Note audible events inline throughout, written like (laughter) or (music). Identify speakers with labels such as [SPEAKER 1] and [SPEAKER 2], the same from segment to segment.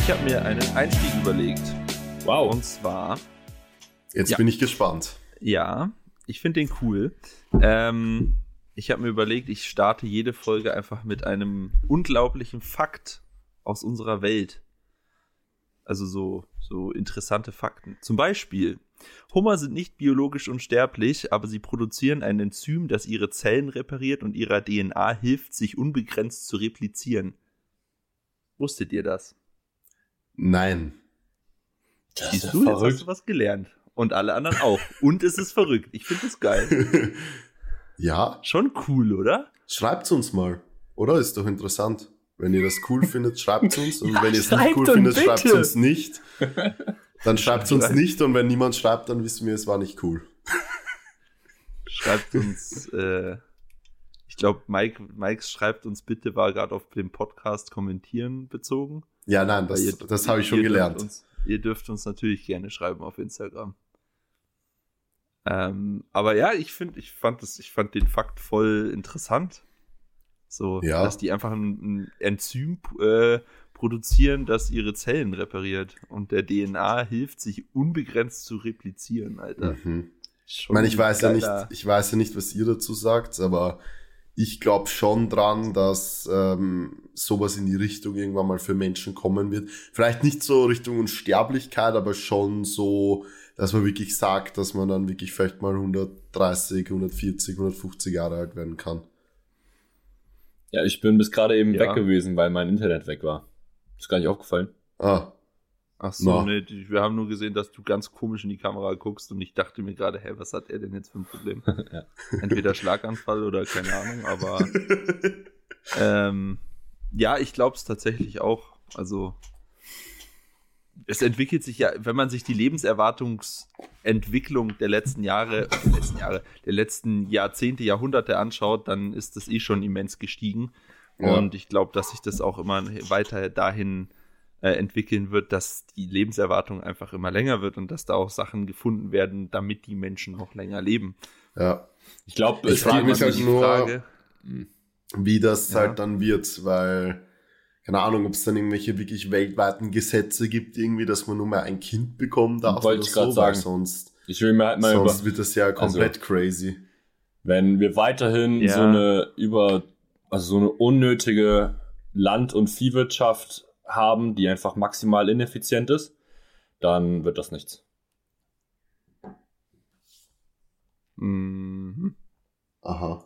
[SPEAKER 1] Ich habe mir einen Einstieg überlegt.
[SPEAKER 2] Wow.
[SPEAKER 1] Und zwar,
[SPEAKER 3] Jetzt
[SPEAKER 1] Ja.
[SPEAKER 3] bin ich gespannt.
[SPEAKER 1] ja, ich finde den cool. Ähm, ich habe mir überlegt, ich starte jede Folge einfach mit einem unglaublichen Fakt aus unserer Welt. Also so, so interessante Fakten. Zum Beispiel, Hummer sind nicht biologisch unsterblich, aber sie produzieren ein Enzym, das ihre Zellen repariert und ihrer DNA hilft, sich unbegrenzt zu replizieren. Wusstet ihr das?
[SPEAKER 3] Nein.
[SPEAKER 2] Das
[SPEAKER 1] Siehst du, jetzt hast du was gelernt. Und alle anderen auch. Und es ist verrückt. Ich finde es geil. (laughs)
[SPEAKER 3] ja,
[SPEAKER 1] Schon cool, oder?
[SPEAKER 3] schreibt's uns mal. Oder? Ist doch interessant. Wenn ihr das cool findet, schreibt's uns. Und wenn ihr es nicht cool findet,
[SPEAKER 2] bitte.
[SPEAKER 3] schreibt's uns nicht. Dann schreibt's uns nicht. Und wenn niemand schreibt, dann wissen wir, es war nicht cool.
[SPEAKER 1] Schreibt uns, äh, ich glaube, Mike, Mike schreibt uns bitte, war gerade auf dem Podcast kommentieren bezogen.
[SPEAKER 3] Ja, nein, das,
[SPEAKER 1] ihr-
[SPEAKER 3] das habe ich schon gelernt.
[SPEAKER 1] Uns, ihr dürft uns natürlich gerne schreiben auf Instagram. Ähm, aber ja, ich finde, ich fand das, ich fand den Fakt voll interessant. So,
[SPEAKER 3] Ja.
[SPEAKER 1] dass die einfach ein, ein Enzym äh, produzieren, das ihre Zellen repariert und der DNA hilft, sich unbegrenzt zu replizieren, Alter.
[SPEAKER 3] Mhm. Ich meine, ich weiß ja nicht, ich weiß ja nicht, was ihr dazu sagt, aber ich glaube schon dran, dass ähm, sowas in die Richtung irgendwann mal für Menschen kommen wird. Vielleicht nicht so Richtung Unsterblichkeit, aber schon so, dass man wirklich sagt, dass man dann wirklich vielleicht mal 130, 140, 150 Jahre alt werden kann.
[SPEAKER 2] Ja, ich bin bis gerade eben
[SPEAKER 1] Ja.
[SPEAKER 2] weg gewesen, weil mein Internet weg war. Ist gar nicht aufgefallen.
[SPEAKER 3] Ah,
[SPEAKER 1] Ach so, nee, die- wir haben nur gesehen, dass du ganz komisch in die Kamera guckst und ich dachte mir gerade, hä, was hat er denn jetzt für ein Problem? (laughs)
[SPEAKER 2] Ja.
[SPEAKER 1] Entweder Schlaganfall oder keine Ahnung, aber (laughs) ähm, ja, ich glaube es tatsächlich auch. Also es entwickelt sich ja, wenn man sich die Lebenserwartungsentwicklung der letzten Jahre, der letzten Jahre, der letzten Jahrzehnte, Jahrhunderte anschaut, dann ist das eh schon immens gestiegen.
[SPEAKER 3] Ja.
[SPEAKER 1] Und ich glaube, dass sich das auch immer weiter dahin äh, entwickeln wird, dass die Lebenserwartung einfach immer länger wird und dass da auch Sachen gefunden werden, damit die Menschen noch länger leben.
[SPEAKER 3] ja.
[SPEAKER 2] Ich glaube,
[SPEAKER 3] Ich
[SPEAKER 2] es
[SPEAKER 3] frage mich halt nur- Wie das
[SPEAKER 1] Ja.
[SPEAKER 3] halt dann wird, weil, keine Ahnung, ob es dann irgendwelche wirklich weltweiten Gesetze gibt, irgendwie, dass man nur mal ein Kind bekommen darf
[SPEAKER 2] Wollte
[SPEAKER 3] oder
[SPEAKER 2] ich grad
[SPEAKER 3] so,
[SPEAKER 2] sagen.
[SPEAKER 3] sonst,
[SPEAKER 2] Ich will mir halt mal über,
[SPEAKER 3] sonst wird das ja komplett crazy.
[SPEAKER 2] wenn wir weiterhin
[SPEAKER 1] Ja.
[SPEAKER 2] so eine über, also so eine unnötige Land- und Viehwirtschaft haben, die einfach maximal ineffizient ist, dann wird das nichts.
[SPEAKER 1] Mhm.
[SPEAKER 3] Aha.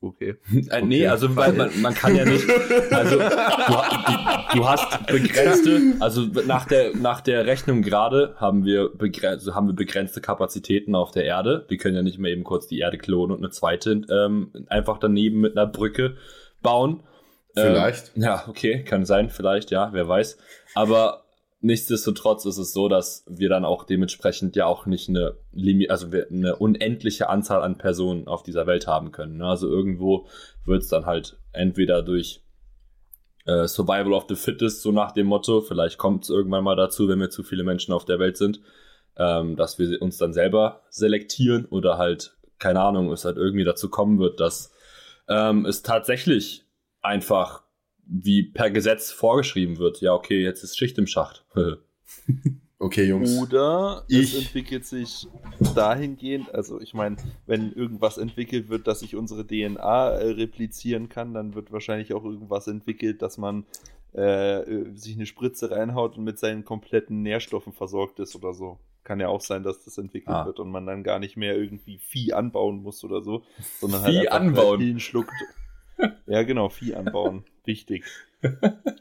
[SPEAKER 1] Okay. (laughs)
[SPEAKER 2] Äh, Nee, also weil man, man kann ja nicht, also du, du, du hast begrenzte, also nach der nach der Rechnung gerade haben wir begrenzt, also haben wir begrenzte Kapazitäten auf der Erde. Wir können ja nicht mehr eben kurz die Erde klonen und eine zweite ähm, einfach daneben mit einer Brücke bauen. Ähm,
[SPEAKER 3] Vielleicht.
[SPEAKER 2] ja, okay, kann sein, vielleicht, ja, wer weiß. Aber nichtsdestotrotz ist es so, dass wir dann auch dementsprechend ja auch nicht eine Limi also wir eine unendliche Anzahl an Personen auf dieser Welt haben können. Ne? Also irgendwo wird es dann halt entweder durch äh, Survival of the Fittest, so nach dem Motto, vielleicht kommt es irgendwann mal dazu, wenn wir zu viele Menschen auf der Welt sind, ähm, dass wir uns dann selber selektieren oder halt, keine Ahnung, es halt irgendwie dazu kommen wird, dass ähm, es tatsächlich einfach wie per Gesetz vorgeschrieben wird. Ja, okay, jetzt ist Schicht im Schacht. (laughs)
[SPEAKER 3] Okay, Jungs.
[SPEAKER 1] Oder
[SPEAKER 3] Ich-
[SPEAKER 1] es entwickelt sich dahingehend, also ich meine, wenn irgendwas entwickelt wird, dass sich unsere DNA äh, replizieren kann, dann wird wahrscheinlich auch irgendwas entwickelt, dass man äh, äh, sich eine Spritze reinhaut und mit seinen kompletten Nährstoffen versorgt ist oder so. Kann ja auch sein, dass das entwickelt
[SPEAKER 2] Ah.
[SPEAKER 1] wird und man dann gar nicht mehr irgendwie Vieh anbauen muss oder so, sondern halt
[SPEAKER 2] Vieh
[SPEAKER 1] einfach
[SPEAKER 2] anbauen.
[SPEAKER 1] Pillen schluckt. Ja, genau, Vieh anbauen. Wichtig.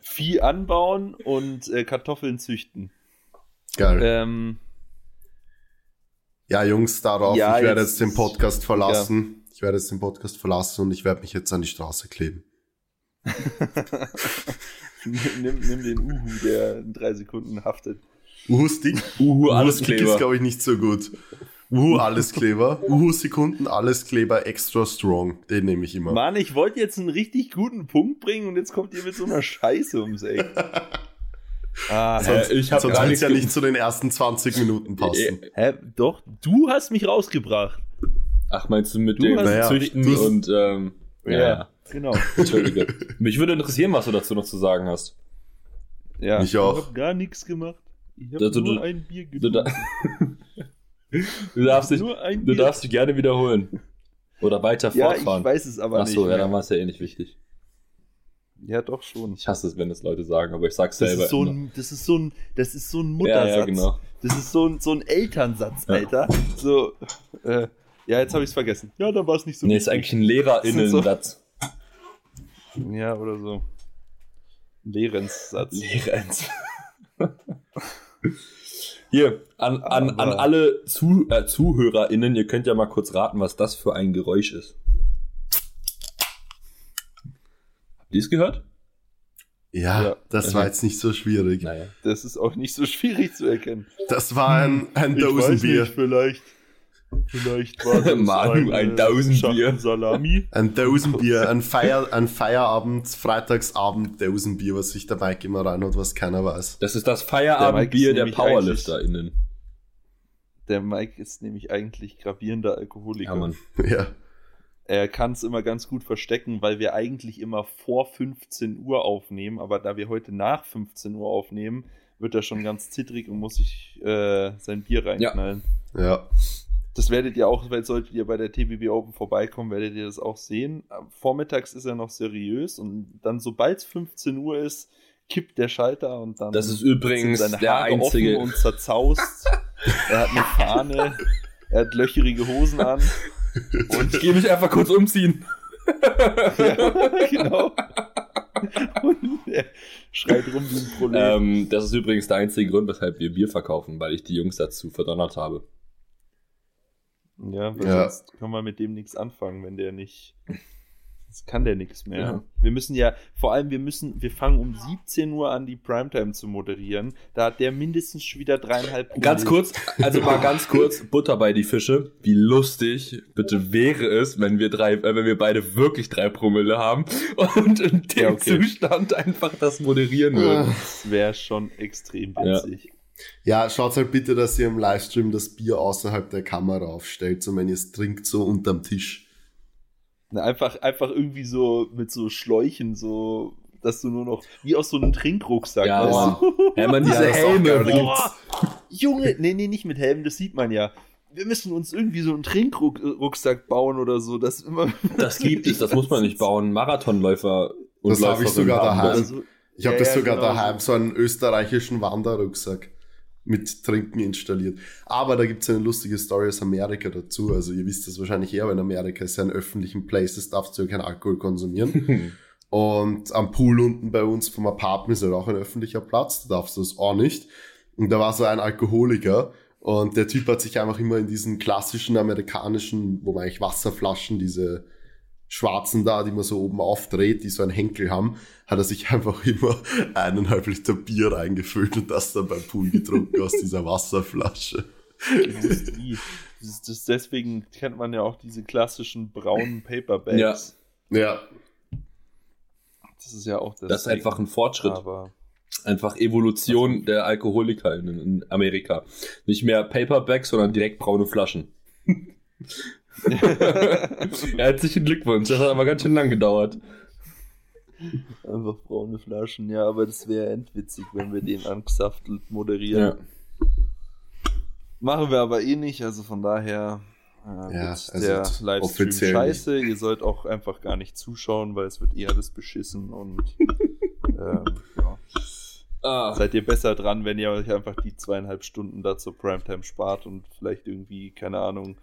[SPEAKER 1] Vieh anbauen und äh, Kartoffeln züchten.
[SPEAKER 3] Geil.
[SPEAKER 1] Ähm,
[SPEAKER 3] ja, Jungs, darauf,
[SPEAKER 1] ja,
[SPEAKER 3] ich werde
[SPEAKER 1] jetzt-
[SPEAKER 3] jetzt den Podcast verlassen. Ich werde jetzt den Podcast verlassen und ich werde mich jetzt an die Straße kleben. (laughs)
[SPEAKER 1] nimm, nimm den Uhu, der in drei Sekunden haftet.
[SPEAKER 3] Uhu Stick.
[SPEAKER 2] Uhu, alles
[SPEAKER 3] Stick ist, glaube ich, nicht so gut. Uhu Alleskleber. Uhu Sekunden Alleskleber extra strong. Den nehme ich immer.
[SPEAKER 1] Mann, ich wollte jetzt einen richtig guten Punkt bringen und jetzt kommt ihr mit so einer Scheiße ums Eck. (laughs) Ah,
[SPEAKER 2] Hä, ich habe
[SPEAKER 3] Sonst
[SPEAKER 2] gar
[SPEAKER 3] wird
[SPEAKER 2] nichts
[SPEAKER 3] ja nicht zu den ersten 20 Minuten passen.
[SPEAKER 1] hä, doch, du hast mich rausgebracht.
[SPEAKER 2] Ach, meinst du mit
[SPEAKER 1] Du
[SPEAKER 2] dem
[SPEAKER 3] Naja,
[SPEAKER 2] Züchten
[SPEAKER 3] du-
[SPEAKER 2] und ähm, ja, ja.
[SPEAKER 1] genau.
[SPEAKER 2] Entschuldige. Mich würde interessieren, was du dazu noch zu sagen hast.
[SPEAKER 1] Ja,
[SPEAKER 3] Mich auch.
[SPEAKER 1] Ich habe gar nichts gemacht. Ich habe
[SPEAKER 2] du-
[SPEAKER 1] nur
[SPEAKER 2] du-
[SPEAKER 1] ein Bier getrunken. (laughs)
[SPEAKER 2] du, darfst dich, du darfst dich gerne wiederholen. Oder weiter
[SPEAKER 1] ja,
[SPEAKER 2] fortfahren.
[SPEAKER 1] ich weiß es aber
[SPEAKER 2] Ach
[SPEAKER 1] nicht.
[SPEAKER 2] so, ja, dann war es ja eh nicht wichtig.
[SPEAKER 1] ja, doch schon.
[SPEAKER 2] Ich hasse es, wenn es Leute sagen, aber ich sag's
[SPEAKER 1] Das
[SPEAKER 2] selber.
[SPEAKER 1] ist, so ein, das ist so ein, das ist so ein
[SPEAKER 2] ja,
[SPEAKER 1] Muttersatz.
[SPEAKER 2] ja, genau.
[SPEAKER 1] Das ist so ein, so ein Elternsatz,
[SPEAKER 2] Ja.
[SPEAKER 1] Alter. So, äh, ja, jetzt habe ich es vergessen. Ja, dann war es nicht so.
[SPEAKER 2] Nee, ist
[SPEAKER 1] wichtig.
[SPEAKER 2] eigentlich ein LehrerInnen-Satz. (laughs)
[SPEAKER 1] Ja, oder so. Lehrenssatz.
[SPEAKER 2] Lehrens. Hier, an, an, an
[SPEAKER 1] Aber-
[SPEAKER 2] alle Zu, äh, ZuhörerInnen, ihr könnt ja mal kurz raten, was das für ein Geräusch ist. Habt ihr es gehört?
[SPEAKER 3] Ja,
[SPEAKER 1] Ja.
[SPEAKER 3] das war jetzt nicht so schwierig.
[SPEAKER 2] Naja.
[SPEAKER 1] Das ist auch nicht so schwierig zu erkennen.
[SPEAKER 3] Das war ein, ein Dosenbier.
[SPEAKER 1] vielleicht. Vielleicht war das (laughs)
[SPEAKER 2] Manu, ein Dosenbier.
[SPEAKER 1] Schachtel Salami.
[SPEAKER 3] Ein Dosenbier, ein, Feier, ein Feierabend, Freitagsabend Dosenbier, was sich der Mike immer reinhaut, was keiner weiß.
[SPEAKER 2] Das ist das
[SPEAKER 1] Der
[SPEAKER 2] Feierabendbier der
[SPEAKER 1] nämlich
[SPEAKER 2] PowerlifterInnen.
[SPEAKER 1] Der Mike ist nämlich eigentlich gravierender Alkoholiker.
[SPEAKER 2] Ja, Mann. (laughs)
[SPEAKER 3] Ja.
[SPEAKER 1] Er kann es immer ganz gut verstecken, weil wir eigentlich immer vor 15 Uhr aufnehmen, aber da wir heute nach 15 Uhr aufnehmen, wird er schon ganz zittrig und muss sich äh, sein Bier reinknallen.
[SPEAKER 3] Ja.
[SPEAKER 1] Das werdet ihr auch, weil solltet ihr bei der TBB Open vorbeikommen, werdet ihr das auch sehen. Vormittags ist er noch seriös und dann, sobald es 15 Uhr ist, kippt der Schalter und dann
[SPEAKER 2] Das ist übrigens
[SPEAKER 1] seine
[SPEAKER 2] der
[SPEAKER 1] Haare
[SPEAKER 2] einzige.
[SPEAKER 1] offen und zerzaust. er hat eine Fahne, er hat löcherige Hosen an.
[SPEAKER 2] Und ich gehe mich einfach kurz umziehen.
[SPEAKER 1] ja, genau. Und er schreit rum wie ein Problem.
[SPEAKER 2] Ähm, das ist übrigens der einzige Grund, weshalb wir Bier verkaufen, weil ich die Jungs dazu verdonnert habe.
[SPEAKER 1] Ja, weil
[SPEAKER 3] Ja.
[SPEAKER 1] sonst kann man mit dem nichts anfangen, wenn der nicht. Sonst kann der nichts mehr.
[SPEAKER 2] Ja.
[SPEAKER 1] Wir müssen ja, vor allem, wir müssen, wir fangen um 17 Uhr an, die Primetime zu moderieren. Da hat der mindestens schon wieder dreieinhalb Promille.
[SPEAKER 2] Ganz kurz, also mal ganz kurz, Butter bei die Fische. Wie lustig bitte wäre es, wenn wir drei, äh, wenn wir beide wirklich drei Promille haben und in dem
[SPEAKER 1] Ja, okay.
[SPEAKER 2] Zustand einfach das moderieren würden.
[SPEAKER 1] Das wäre schon extrem witzig.
[SPEAKER 3] Ja, schaut halt bitte, dass ihr im Livestream das Bier außerhalb der Kamera aufstellt, so wenn ihr es trinkt, so unterm Tisch.
[SPEAKER 1] Na, einfach, einfach irgendwie so mit so Schläuchen, so, dass du nur noch, wie aus so einem Trinkrucksack.
[SPEAKER 2] Ja,
[SPEAKER 1] weißt du?
[SPEAKER 2] Ja, man, (laughs) diese
[SPEAKER 3] Ja,
[SPEAKER 2] Helme.
[SPEAKER 1] Boah, Junge, nee, nee, nicht mit Helm, das sieht man ja. Wir müssen uns irgendwie so einen Trinkrucksack bauen oder so, das immer. (laughs)
[SPEAKER 2] Das gibt es, das muss man nicht bauen. Marathonläufer und
[SPEAKER 3] Das hab ich sogar
[SPEAKER 2] haben
[SPEAKER 3] daheim.
[SPEAKER 2] das.
[SPEAKER 1] Also,
[SPEAKER 3] Ich habe
[SPEAKER 1] ja,
[SPEAKER 3] das
[SPEAKER 1] ja,
[SPEAKER 3] sogar
[SPEAKER 1] genau.
[SPEAKER 3] daheim, so einen österreichischen Wanderrucksack mit Trinken installiert. Aber da gibt's eine lustige Story aus Amerika dazu. Also ihr wisst das wahrscheinlich eher, aber in Amerika ist ja in öffentlichen Places darfst du ja keinen Alkohol konsumieren. (laughs) Und am Pool unten bei uns vom Apartment ist halt auch ein öffentlicher Platz, da darfst du das auch nicht. Und da war so ein Alkoholiker und der Typ hat sich einfach immer in diesen klassischen amerikanischen, wo man eigentlich Wasserflaschen, diese schwarzen da, die man so oben aufdreht, die so einen Henkel haben, hat er sich (laughs) einfach immer eineinhalb Liter Bier reingefüllt und das dann beim Pool getrunken aus dieser Wasserflasche.
[SPEAKER 1] Das ist, das, deswegen kennt man ja auch diese klassischen braunen Paperbags.
[SPEAKER 3] Ja,
[SPEAKER 1] Das ist ja auch das.
[SPEAKER 2] Das ist einfach ein Fortschritt.
[SPEAKER 1] Aber
[SPEAKER 2] Einfach Evolution der AlkoholikerInnen in Amerika. Nicht mehr Paperbacks, sondern direkt braune Flaschen. (laughs) (laughs) Herzlichen Glückwunsch, das hat aber ganz schön lang gedauert.
[SPEAKER 1] einfach braune Flaschen, ja, aber das wäre endwitzig, wenn wir den angesaftelt moderieren.
[SPEAKER 2] Ja.
[SPEAKER 1] Machen wir aber eh nicht, also von daher äh,
[SPEAKER 3] Ja,
[SPEAKER 1] wird
[SPEAKER 3] also
[SPEAKER 1] der Livestream scheiße. Ihr sollt auch einfach gar nicht zuschauen, weil es wird eh alles beschissen und (laughs) ähm, ja.
[SPEAKER 2] Ah,
[SPEAKER 1] seid ihr besser dran, wenn ihr euch einfach die zweieinhalb Stunden da zur Primetime spart und vielleicht irgendwie, keine Ahnung,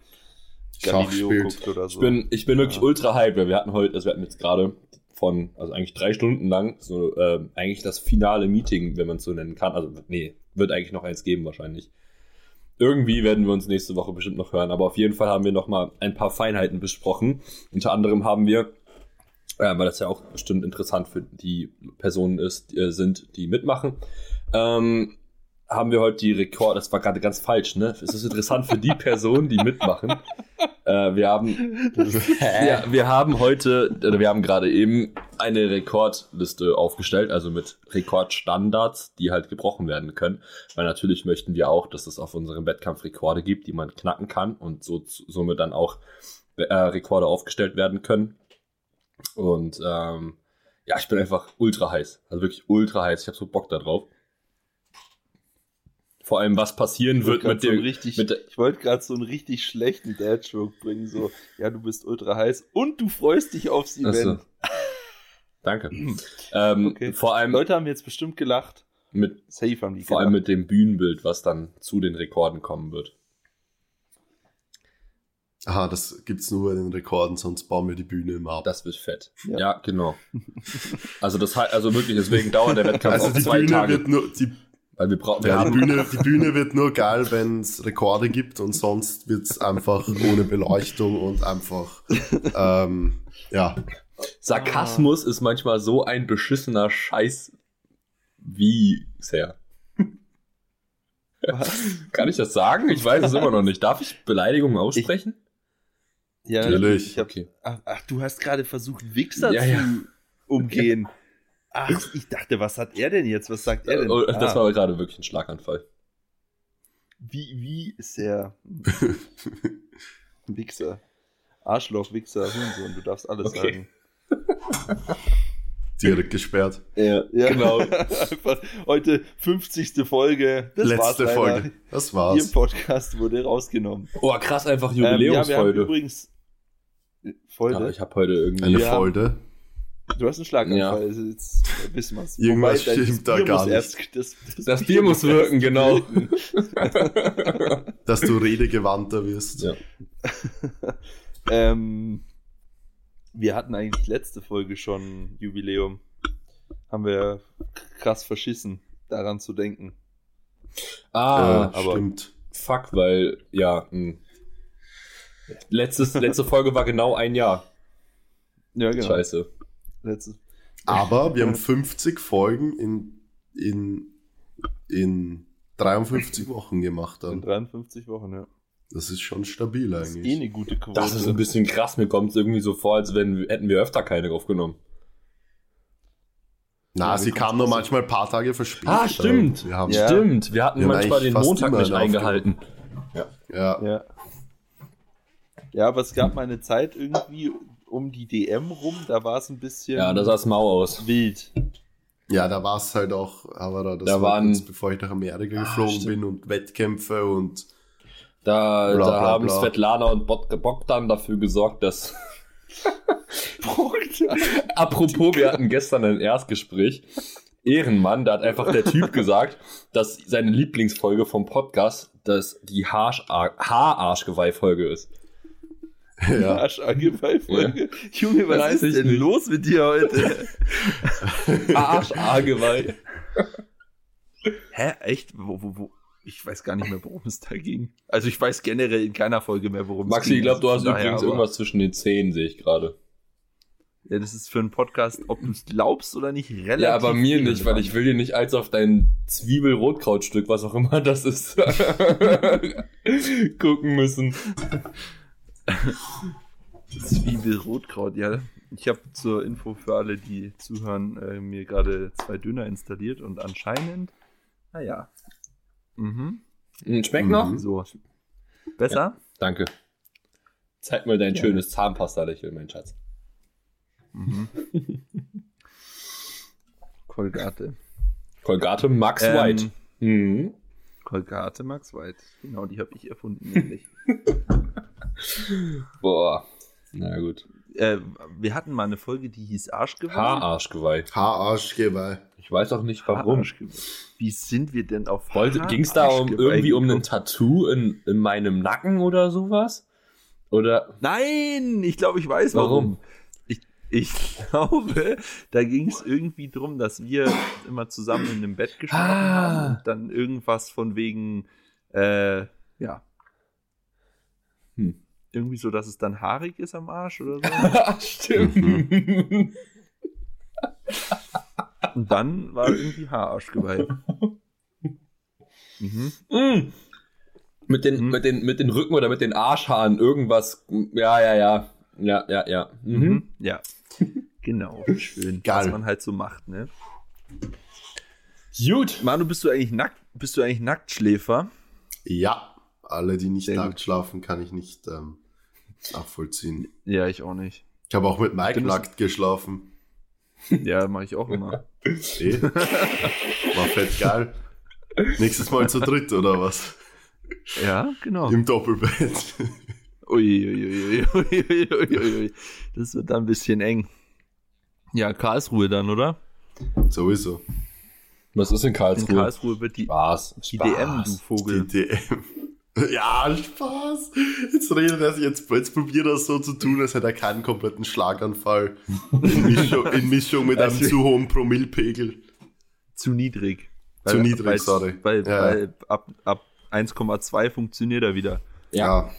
[SPEAKER 1] Galileo
[SPEAKER 3] spielt.
[SPEAKER 1] guckt oder so.
[SPEAKER 2] ich bin, ich bin wirklich
[SPEAKER 1] Ja.
[SPEAKER 2] ultra hype, weil wir hatten heute, also wir hatten jetzt gerade von, also eigentlich drei Stunden lang, so äh, eigentlich das finale Meeting, wenn man es so nennen kann. Also, nee, wird eigentlich noch eins geben wahrscheinlich. Irgendwie werden wir uns nächste Woche bestimmt noch hören, aber auf jeden Fall haben wir noch mal ein paar Feinheiten besprochen. Unter anderem haben wir, äh, weil das ja auch bestimmt interessant für die Personen ist, die, äh, sind, die mitmachen, ähm, haben wir heute die Rekord, das war gerade ganz falsch, ne? Es ist interessant für die Personen, die mitmachen. Äh, wir haben ja, wir haben heute, oder wir haben gerade eben eine Rekordliste aufgestellt, also mit Rekordstandards, die halt gebrochen werden können. Weil natürlich möchten wir auch, dass es auf unserem Wettkampf Rekorde gibt, die man knacken kann und so, somit dann auch äh, Rekorde aufgestellt werden können. Und ähm, Ja, ich bin einfach ultra heiß. Also wirklich ultra heiß. Ich habe so Bock da drauf. Vor allem, was passieren wird mit
[SPEAKER 1] so
[SPEAKER 2] dem.
[SPEAKER 1] richtig,
[SPEAKER 2] mit
[SPEAKER 1] ich wollte gerade so einen richtig schlechten Dad-Joke bringen, so, ja, du bist ultra heiß und du freust dich aufs
[SPEAKER 2] so.
[SPEAKER 1] Event. (laughs)
[SPEAKER 2] Danke. ähm,
[SPEAKER 1] Okay.
[SPEAKER 2] Vor allem
[SPEAKER 1] Leute haben jetzt bestimmt gelacht.
[SPEAKER 2] mit,
[SPEAKER 1] Safe haben die
[SPEAKER 2] vor allem
[SPEAKER 1] gelacht.
[SPEAKER 2] mit dem Bühnenbild, was dann zu den Rekorden kommen wird.
[SPEAKER 3] Aha, das gibt's nur in den Rekorden, sonst bauen wir die Bühne immer ab.
[SPEAKER 2] Das wird fett.
[SPEAKER 1] Ja.
[SPEAKER 2] Ja, genau. Also das heißt, also wirklich, deswegen dauert der Wettkampf
[SPEAKER 3] also
[SPEAKER 2] auch
[SPEAKER 3] die
[SPEAKER 2] zwei
[SPEAKER 3] Bühne
[SPEAKER 2] Tage.
[SPEAKER 3] wird nur, die,
[SPEAKER 2] weil wir brauchen,
[SPEAKER 3] ja, die, Bühne, die Bühne wird nur geil, wenn es Rekorde gibt und sonst wird's einfach ohne Beleuchtung und einfach, ähm, ja.
[SPEAKER 2] Sarkasmus ist manchmal so ein beschissener Scheiß wie sehr.
[SPEAKER 1] Was?
[SPEAKER 2] Kann ich das sagen? Ich weiß es immer noch nicht. Darf ich Beleidigungen aussprechen?
[SPEAKER 1] Ja,
[SPEAKER 3] Natürlich.
[SPEAKER 1] Ich hab,
[SPEAKER 2] Okay.
[SPEAKER 1] ach, ach, du hast gerade versucht, Wichser
[SPEAKER 2] Ja,
[SPEAKER 1] zu
[SPEAKER 2] ja.
[SPEAKER 1] umgehen. Ach, ich dachte, was hat er denn jetzt? Was sagt er denn?
[SPEAKER 2] Oh, das
[SPEAKER 1] Ah,
[SPEAKER 2] war gerade wirklich ein Schlaganfall.
[SPEAKER 1] wie, wie ist er? (laughs) Wichser. Arschloch, Wichser, Hurensohn, du darfst alles
[SPEAKER 2] Okay.
[SPEAKER 1] sagen.
[SPEAKER 3] Direkt gesperrt.
[SPEAKER 2] Ja,
[SPEAKER 1] Ja,
[SPEAKER 2] genau. (laughs)
[SPEAKER 1] Einfach heute 50. Folge. Das
[SPEAKER 3] Letzte. Folge. Das war's.
[SPEAKER 1] Podcast wurde rausgenommen.
[SPEAKER 2] Oh, krass, einfach
[SPEAKER 1] Ähm, ja, wir haben
[SPEAKER 2] Jubiläumsfolge.
[SPEAKER 1] übrigens. Folge?
[SPEAKER 2] Aber ich habe heute irgendwie.
[SPEAKER 3] Eine
[SPEAKER 1] Ja.
[SPEAKER 3] Folge.
[SPEAKER 1] Du hast einen Schlaganfall,
[SPEAKER 2] Ja.
[SPEAKER 1] jetzt äh, wissen wir's.
[SPEAKER 3] Irgendwas
[SPEAKER 1] Wobei,
[SPEAKER 3] stimmt da
[SPEAKER 1] Bier
[SPEAKER 3] gar nicht.
[SPEAKER 1] Erst, das, das,
[SPEAKER 2] Das Bier muss wirken, genau. (laughs)
[SPEAKER 3] Dass du redegewandter wirst.
[SPEAKER 2] Ja. (laughs)
[SPEAKER 1] ähm, wir hatten eigentlich letzte Folge schon Jubiläum. Haben wir krass verschissen, daran zu denken.
[SPEAKER 2] ah,
[SPEAKER 3] äh,
[SPEAKER 1] aber-
[SPEAKER 3] stimmt.
[SPEAKER 2] fuck, weil, ja. Mh. Letztes, letzte Folge war genau ein Jahr.
[SPEAKER 1] Ja, genau.
[SPEAKER 2] Scheiße.
[SPEAKER 1] Letzte.
[SPEAKER 3] Aber (laughs) wir haben 50 Folgen in, in, in 53 (laughs) Wochen gemacht
[SPEAKER 1] In
[SPEAKER 3] dann.
[SPEAKER 1] 53 Wochen, ja.
[SPEAKER 3] Das ist schon stabil
[SPEAKER 1] Das ist eh
[SPEAKER 3] eigentlich.
[SPEAKER 1] eine gute Quote.
[SPEAKER 2] Das ist ein bisschen krass. Mir kommt es irgendwie so vor, als wenn, hätten wir öfter keine aufgenommen.
[SPEAKER 3] Na,
[SPEAKER 1] Ja,
[SPEAKER 3] sie
[SPEAKER 1] wie
[SPEAKER 3] kam
[SPEAKER 1] kommt's
[SPEAKER 3] nur manchmal ein paar Tage verspätet.
[SPEAKER 2] Ah, stimmt.
[SPEAKER 3] Wir haben,
[SPEAKER 1] Ja.
[SPEAKER 2] Stimmt. Wir hatten
[SPEAKER 3] Wir
[SPEAKER 2] manchmal
[SPEAKER 3] eigentlich
[SPEAKER 2] den Montag nicht eingehalten.
[SPEAKER 3] ja.
[SPEAKER 1] Ja. Ja, aber es gab mal eine Zeit irgendwie um die DM rum, da war es ein bisschen
[SPEAKER 2] Ja, da sah es mau aus.
[SPEAKER 1] wild.
[SPEAKER 3] ja, da war es halt auch, aber da, das
[SPEAKER 2] Da
[SPEAKER 3] war
[SPEAKER 2] waren-
[SPEAKER 3] kurz bevor ich nach Amerika
[SPEAKER 2] Ah,
[SPEAKER 3] geflogen
[SPEAKER 2] stimmt.
[SPEAKER 3] bin und Wettkämpfe und
[SPEAKER 2] Da,
[SPEAKER 3] Bla,
[SPEAKER 2] da
[SPEAKER 3] bla,
[SPEAKER 2] haben
[SPEAKER 3] bla.
[SPEAKER 2] Svetlana und Bogdan dafür gesorgt, dass. (laughs) Apropos, wir hatten gestern ein Erstgespräch. Ehrenmann, da hat einfach der Typ (laughs) gesagt, dass seine Lieblingsfolge vom Podcast dass die Haarsch- Haararschgeweih-Folge ist.
[SPEAKER 3] Ja. (laughs)
[SPEAKER 1] Arschangeweih-Folge. Junge, was
[SPEAKER 2] Weiß
[SPEAKER 1] ist
[SPEAKER 2] ich
[SPEAKER 1] denn
[SPEAKER 2] nicht.
[SPEAKER 1] los mit dir heute? (laughs)
[SPEAKER 2] Arschargeweih. (laughs)
[SPEAKER 1] Hä? Echt? Wo, wo, wo? Ich weiß gar nicht mehr, worum es da ging. Also ich weiß generell in keiner Folge mehr, worum es
[SPEAKER 2] Maxi,
[SPEAKER 1] ging.
[SPEAKER 2] ich glaube, du hast
[SPEAKER 1] daher,
[SPEAKER 2] übrigens
[SPEAKER 1] aber-
[SPEAKER 2] irgendwas zwischen den Zähnen, sehe ich gerade.
[SPEAKER 1] Ja, das ist für einen Podcast, ob du es glaubst oder nicht, relativ.
[SPEAKER 2] Ja, aber mir nicht, weil ich will dir nicht als auf dein Zwiebel-Rotkrautstück, was auch immer das ist, gucken müssen.
[SPEAKER 1] Zwiebel-Rotkraut, ja. Ich habe zur Info für alle, die zuhören, äh, mir gerade zwei Döner installiert und anscheinend, naja. Mhm.
[SPEAKER 2] Hm, Schmeckt
[SPEAKER 3] Mhm.
[SPEAKER 2] noch?
[SPEAKER 1] So. Besser?
[SPEAKER 2] Danke. Zeig mal dein
[SPEAKER 1] Ja.
[SPEAKER 2] schönes Zahnpasta-Lächeln, mein Schatz.
[SPEAKER 1] Mhm. Kolgate.
[SPEAKER 2] Colgate Max
[SPEAKER 1] Ähm,
[SPEAKER 2] White. Mhm.
[SPEAKER 1] Kolgate Max White. Genau, die habe ich erfunden, nämlich. (laughs)
[SPEAKER 2] Boah. Na gut.
[SPEAKER 1] äh, wir hatten mal eine Folge, die hieß Arschgeweih.
[SPEAKER 2] Haararschgeweih.
[SPEAKER 3] Haararschgeweih.
[SPEAKER 2] Ich weiß auch nicht warum.
[SPEAKER 1] Wie sind wir denn auf
[SPEAKER 2] Ging es da um irgendwie um ein? Tattoo in, in meinem Nacken oder sowas? Oder
[SPEAKER 1] Nein, ich glaube, ich weiß warum.
[SPEAKER 2] Warum?
[SPEAKER 1] Ich, ich glaube, da ging es irgendwie drum, dass wir immer zusammen in einem Bett geschlafen
[SPEAKER 2] Ah.
[SPEAKER 1] haben und dann irgendwas von wegen, äh, ja.
[SPEAKER 2] Hm.
[SPEAKER 1] Irgendwie so, dass es dann haarig ist am Arsch oder so. (laughs)
[SPEAKER 2] Stimmt.
[SPEAKER 1] Und dann war irgendwie Haararschgeweih. Mhm.
[SPEAKER 2] Mm. Mit den,
[SPEAKER 1] Mhm.
[SPEAKER 2] mit, den, mit den Rücken oder mit den Arschhaaren irgendwas. Ja, ja, ja. Ja, ja, ja. Mhm.
[SPEAKER 1] Mhm. Ja. Genau, schön.
[SPEAKER 3] Geil.
[SPEAKER 1] Was man halt so macht, ne?
[SPEAKER 2] Gut.
[SPEAKER 1] Manu, bist du eigentlich nackt, bist du eigentlich Nacktschläfer?
[SPEAKER 3] Ja, alle, die nicht
[SPEAKER 1] Sehr
[SPEAKER 3] nackt
[SPEAKER 1] gut.
[SPEAKER 3] schlafen, kann ich nicht ähm, nachvollziehen.
[SPEAKER 1] Ja, ich auch nicht.
[SPEAKER 3] Ich habe auch mit Mike
[SPEAKER 1] Findest-
[SPEAKER 3] nackt geschlafen.
[SPEAKER 1] Ja, mache ich auch immer. (laughs)
[SPEAKER 3] Eh. War fett geil. Nächstes Mal zu dritt, oder was?
[SPEAKER 1] Ja, genau.
[SPEAKER 3] Im Doppelbett.
[SPEAKER 1] Uiuiuiui. Uiuiuiui. Das wird dann ein bisschen eng. Ja, Karlsruhe dann, oder?
[SPEAKER 3] Sowieso.
[SPEAKER 2] Was ist in
[SPEAKER 1] In
[SPEAKER 2] Karlsruhe?
[SPEAKER 1] Karlsruhe wird die,
[SPEAKER 2] Spaß.
[SPEAKER 1] die DM, du Vogel.
[SPEAKER 3] Die DM. (laughs) Ja, Spaß. Jetzt redet er, jetzt, jetzt probiert er so zu tun, als hätte er keinen kompletten Schlaganfall. In Mischung, in Mischung mit einem
[SPEAKER 1] Also-
[SPEAKER 3] zu hohen Promillpegel.
[SPEAKER 1] Zu niedrig.
[SPEAKER 3] Zu niedrig,
[SPEAKER 1] weil,
[SPEAKER 3] sorry.
[SPEAKER 1] Weil,
[SPEAKER 3] Ja.
[SPEAKER 1] weil ab, ab 1,2 funktioniert er wieder.
[SPEAKER 2] Ja.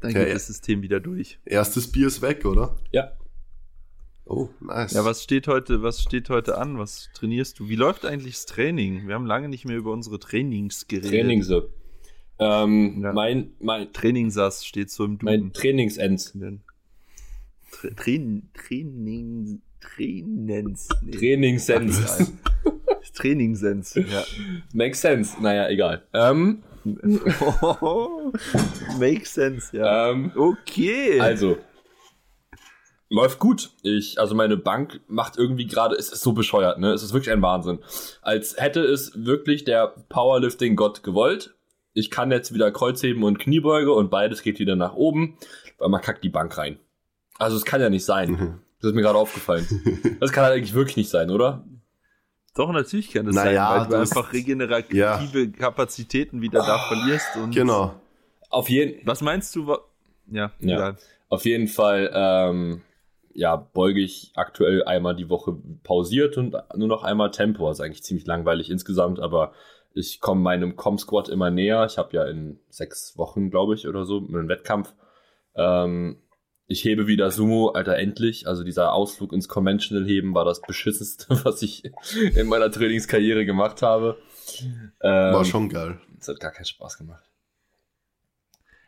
[SPEAKER 1] Dann geht das System wieder durch.
[SPEAKER 3] Erstes Bier ist weg, oder?
[SPEAKER 2] Ja.
[SPEAKER 3] Oh, nice.
[SPEAKER 1] Ja, was steht heute, was steht heute an? Was trainierst du? Wie läuft eigentlich das Training? Wir haben lange nicht mehr über unsere Trainings geredet.
[SPEAKER 2] Trainingse. Ähm,
[SPEAKER 1] Ja.
[SPEAKER 2] Mein, mein,
[SPEAKER 1] Trainingsass steht so im
[SPEAKER 2] mein
[SPEAKER 1] Duden.
[SPEAKER 2] Trainingsends.
[SPEAKER 1] Tra Train, Training, Trainens. Nee.
[SPEAKER 2] Trainingssens.
[SPEAKER 1] Egal. (laughs) Trainingssens, ja.
[SPEAKER 2] Makes sense. Naja, egal. Ähm, (laughs)
[SPEAKER 1] Makes sense, ja.
[SPEAKER 2] ähm,
[SPEAKER 1] Okay.
[SPEAKER 2] also. Läuft gut. Ich, also meine Bank macht irgendwie gerade, es ist so bescheuert, ne? Es ist wirklich ein Wahnsinn. Als hätte es wirklich der Powerlifting-Gott gewollt. Ich kann jetzt wieder Kreuzheben und Kniebeuge und beides geht wieder nach oben, weil man kackt die Bank rein. Also es kann ja nicht sein.
[SPEAKER 3] Mhm.
[SPEAKER 2] Das ist mir gerade aufgefallen. (laughs) Das kann halt eigentlich wirklich nicht sein, oder?
[SPEAKER 1] Doch, natürlich kann das
[SPEAKER 3] Naja,
[SPEAKER 1] sein, weil du einfach regenerative Kapazitäten wieder da verlierst. Und
[SPEAKER 3] Genau.
[SPEAKER 2] Auf jeden,
[SPEAKER 1] Was meinst du? Ja,
[SPEAKER 2] Ja.
[SPEAKER 1] egal.
[SPEAKER 2] Auf jeden Fall, ähm, ja, beuge ich aktuell einmal die Woche pausiert und nur noch einmal Tempo. Also eigentlich ziemlich langweilig insgesamt, aber ich komme meinem Com-Squad immer näher. Ich habe ja in sechs Wochen, glaube ich, oder so, einen Wettkampf. Ähm, ich hebe wieder Sumo, Alter, endlich. Also dieser Ausflug ins Conventional-Heben war das beschissenste, (laughs) was ich in meiner Trainingskarriere gemacht habe. Ähm,
[SPEAKER 3] War schon geil.
[SPEAKER 2] Es hat gar keinen Spaß gemacht.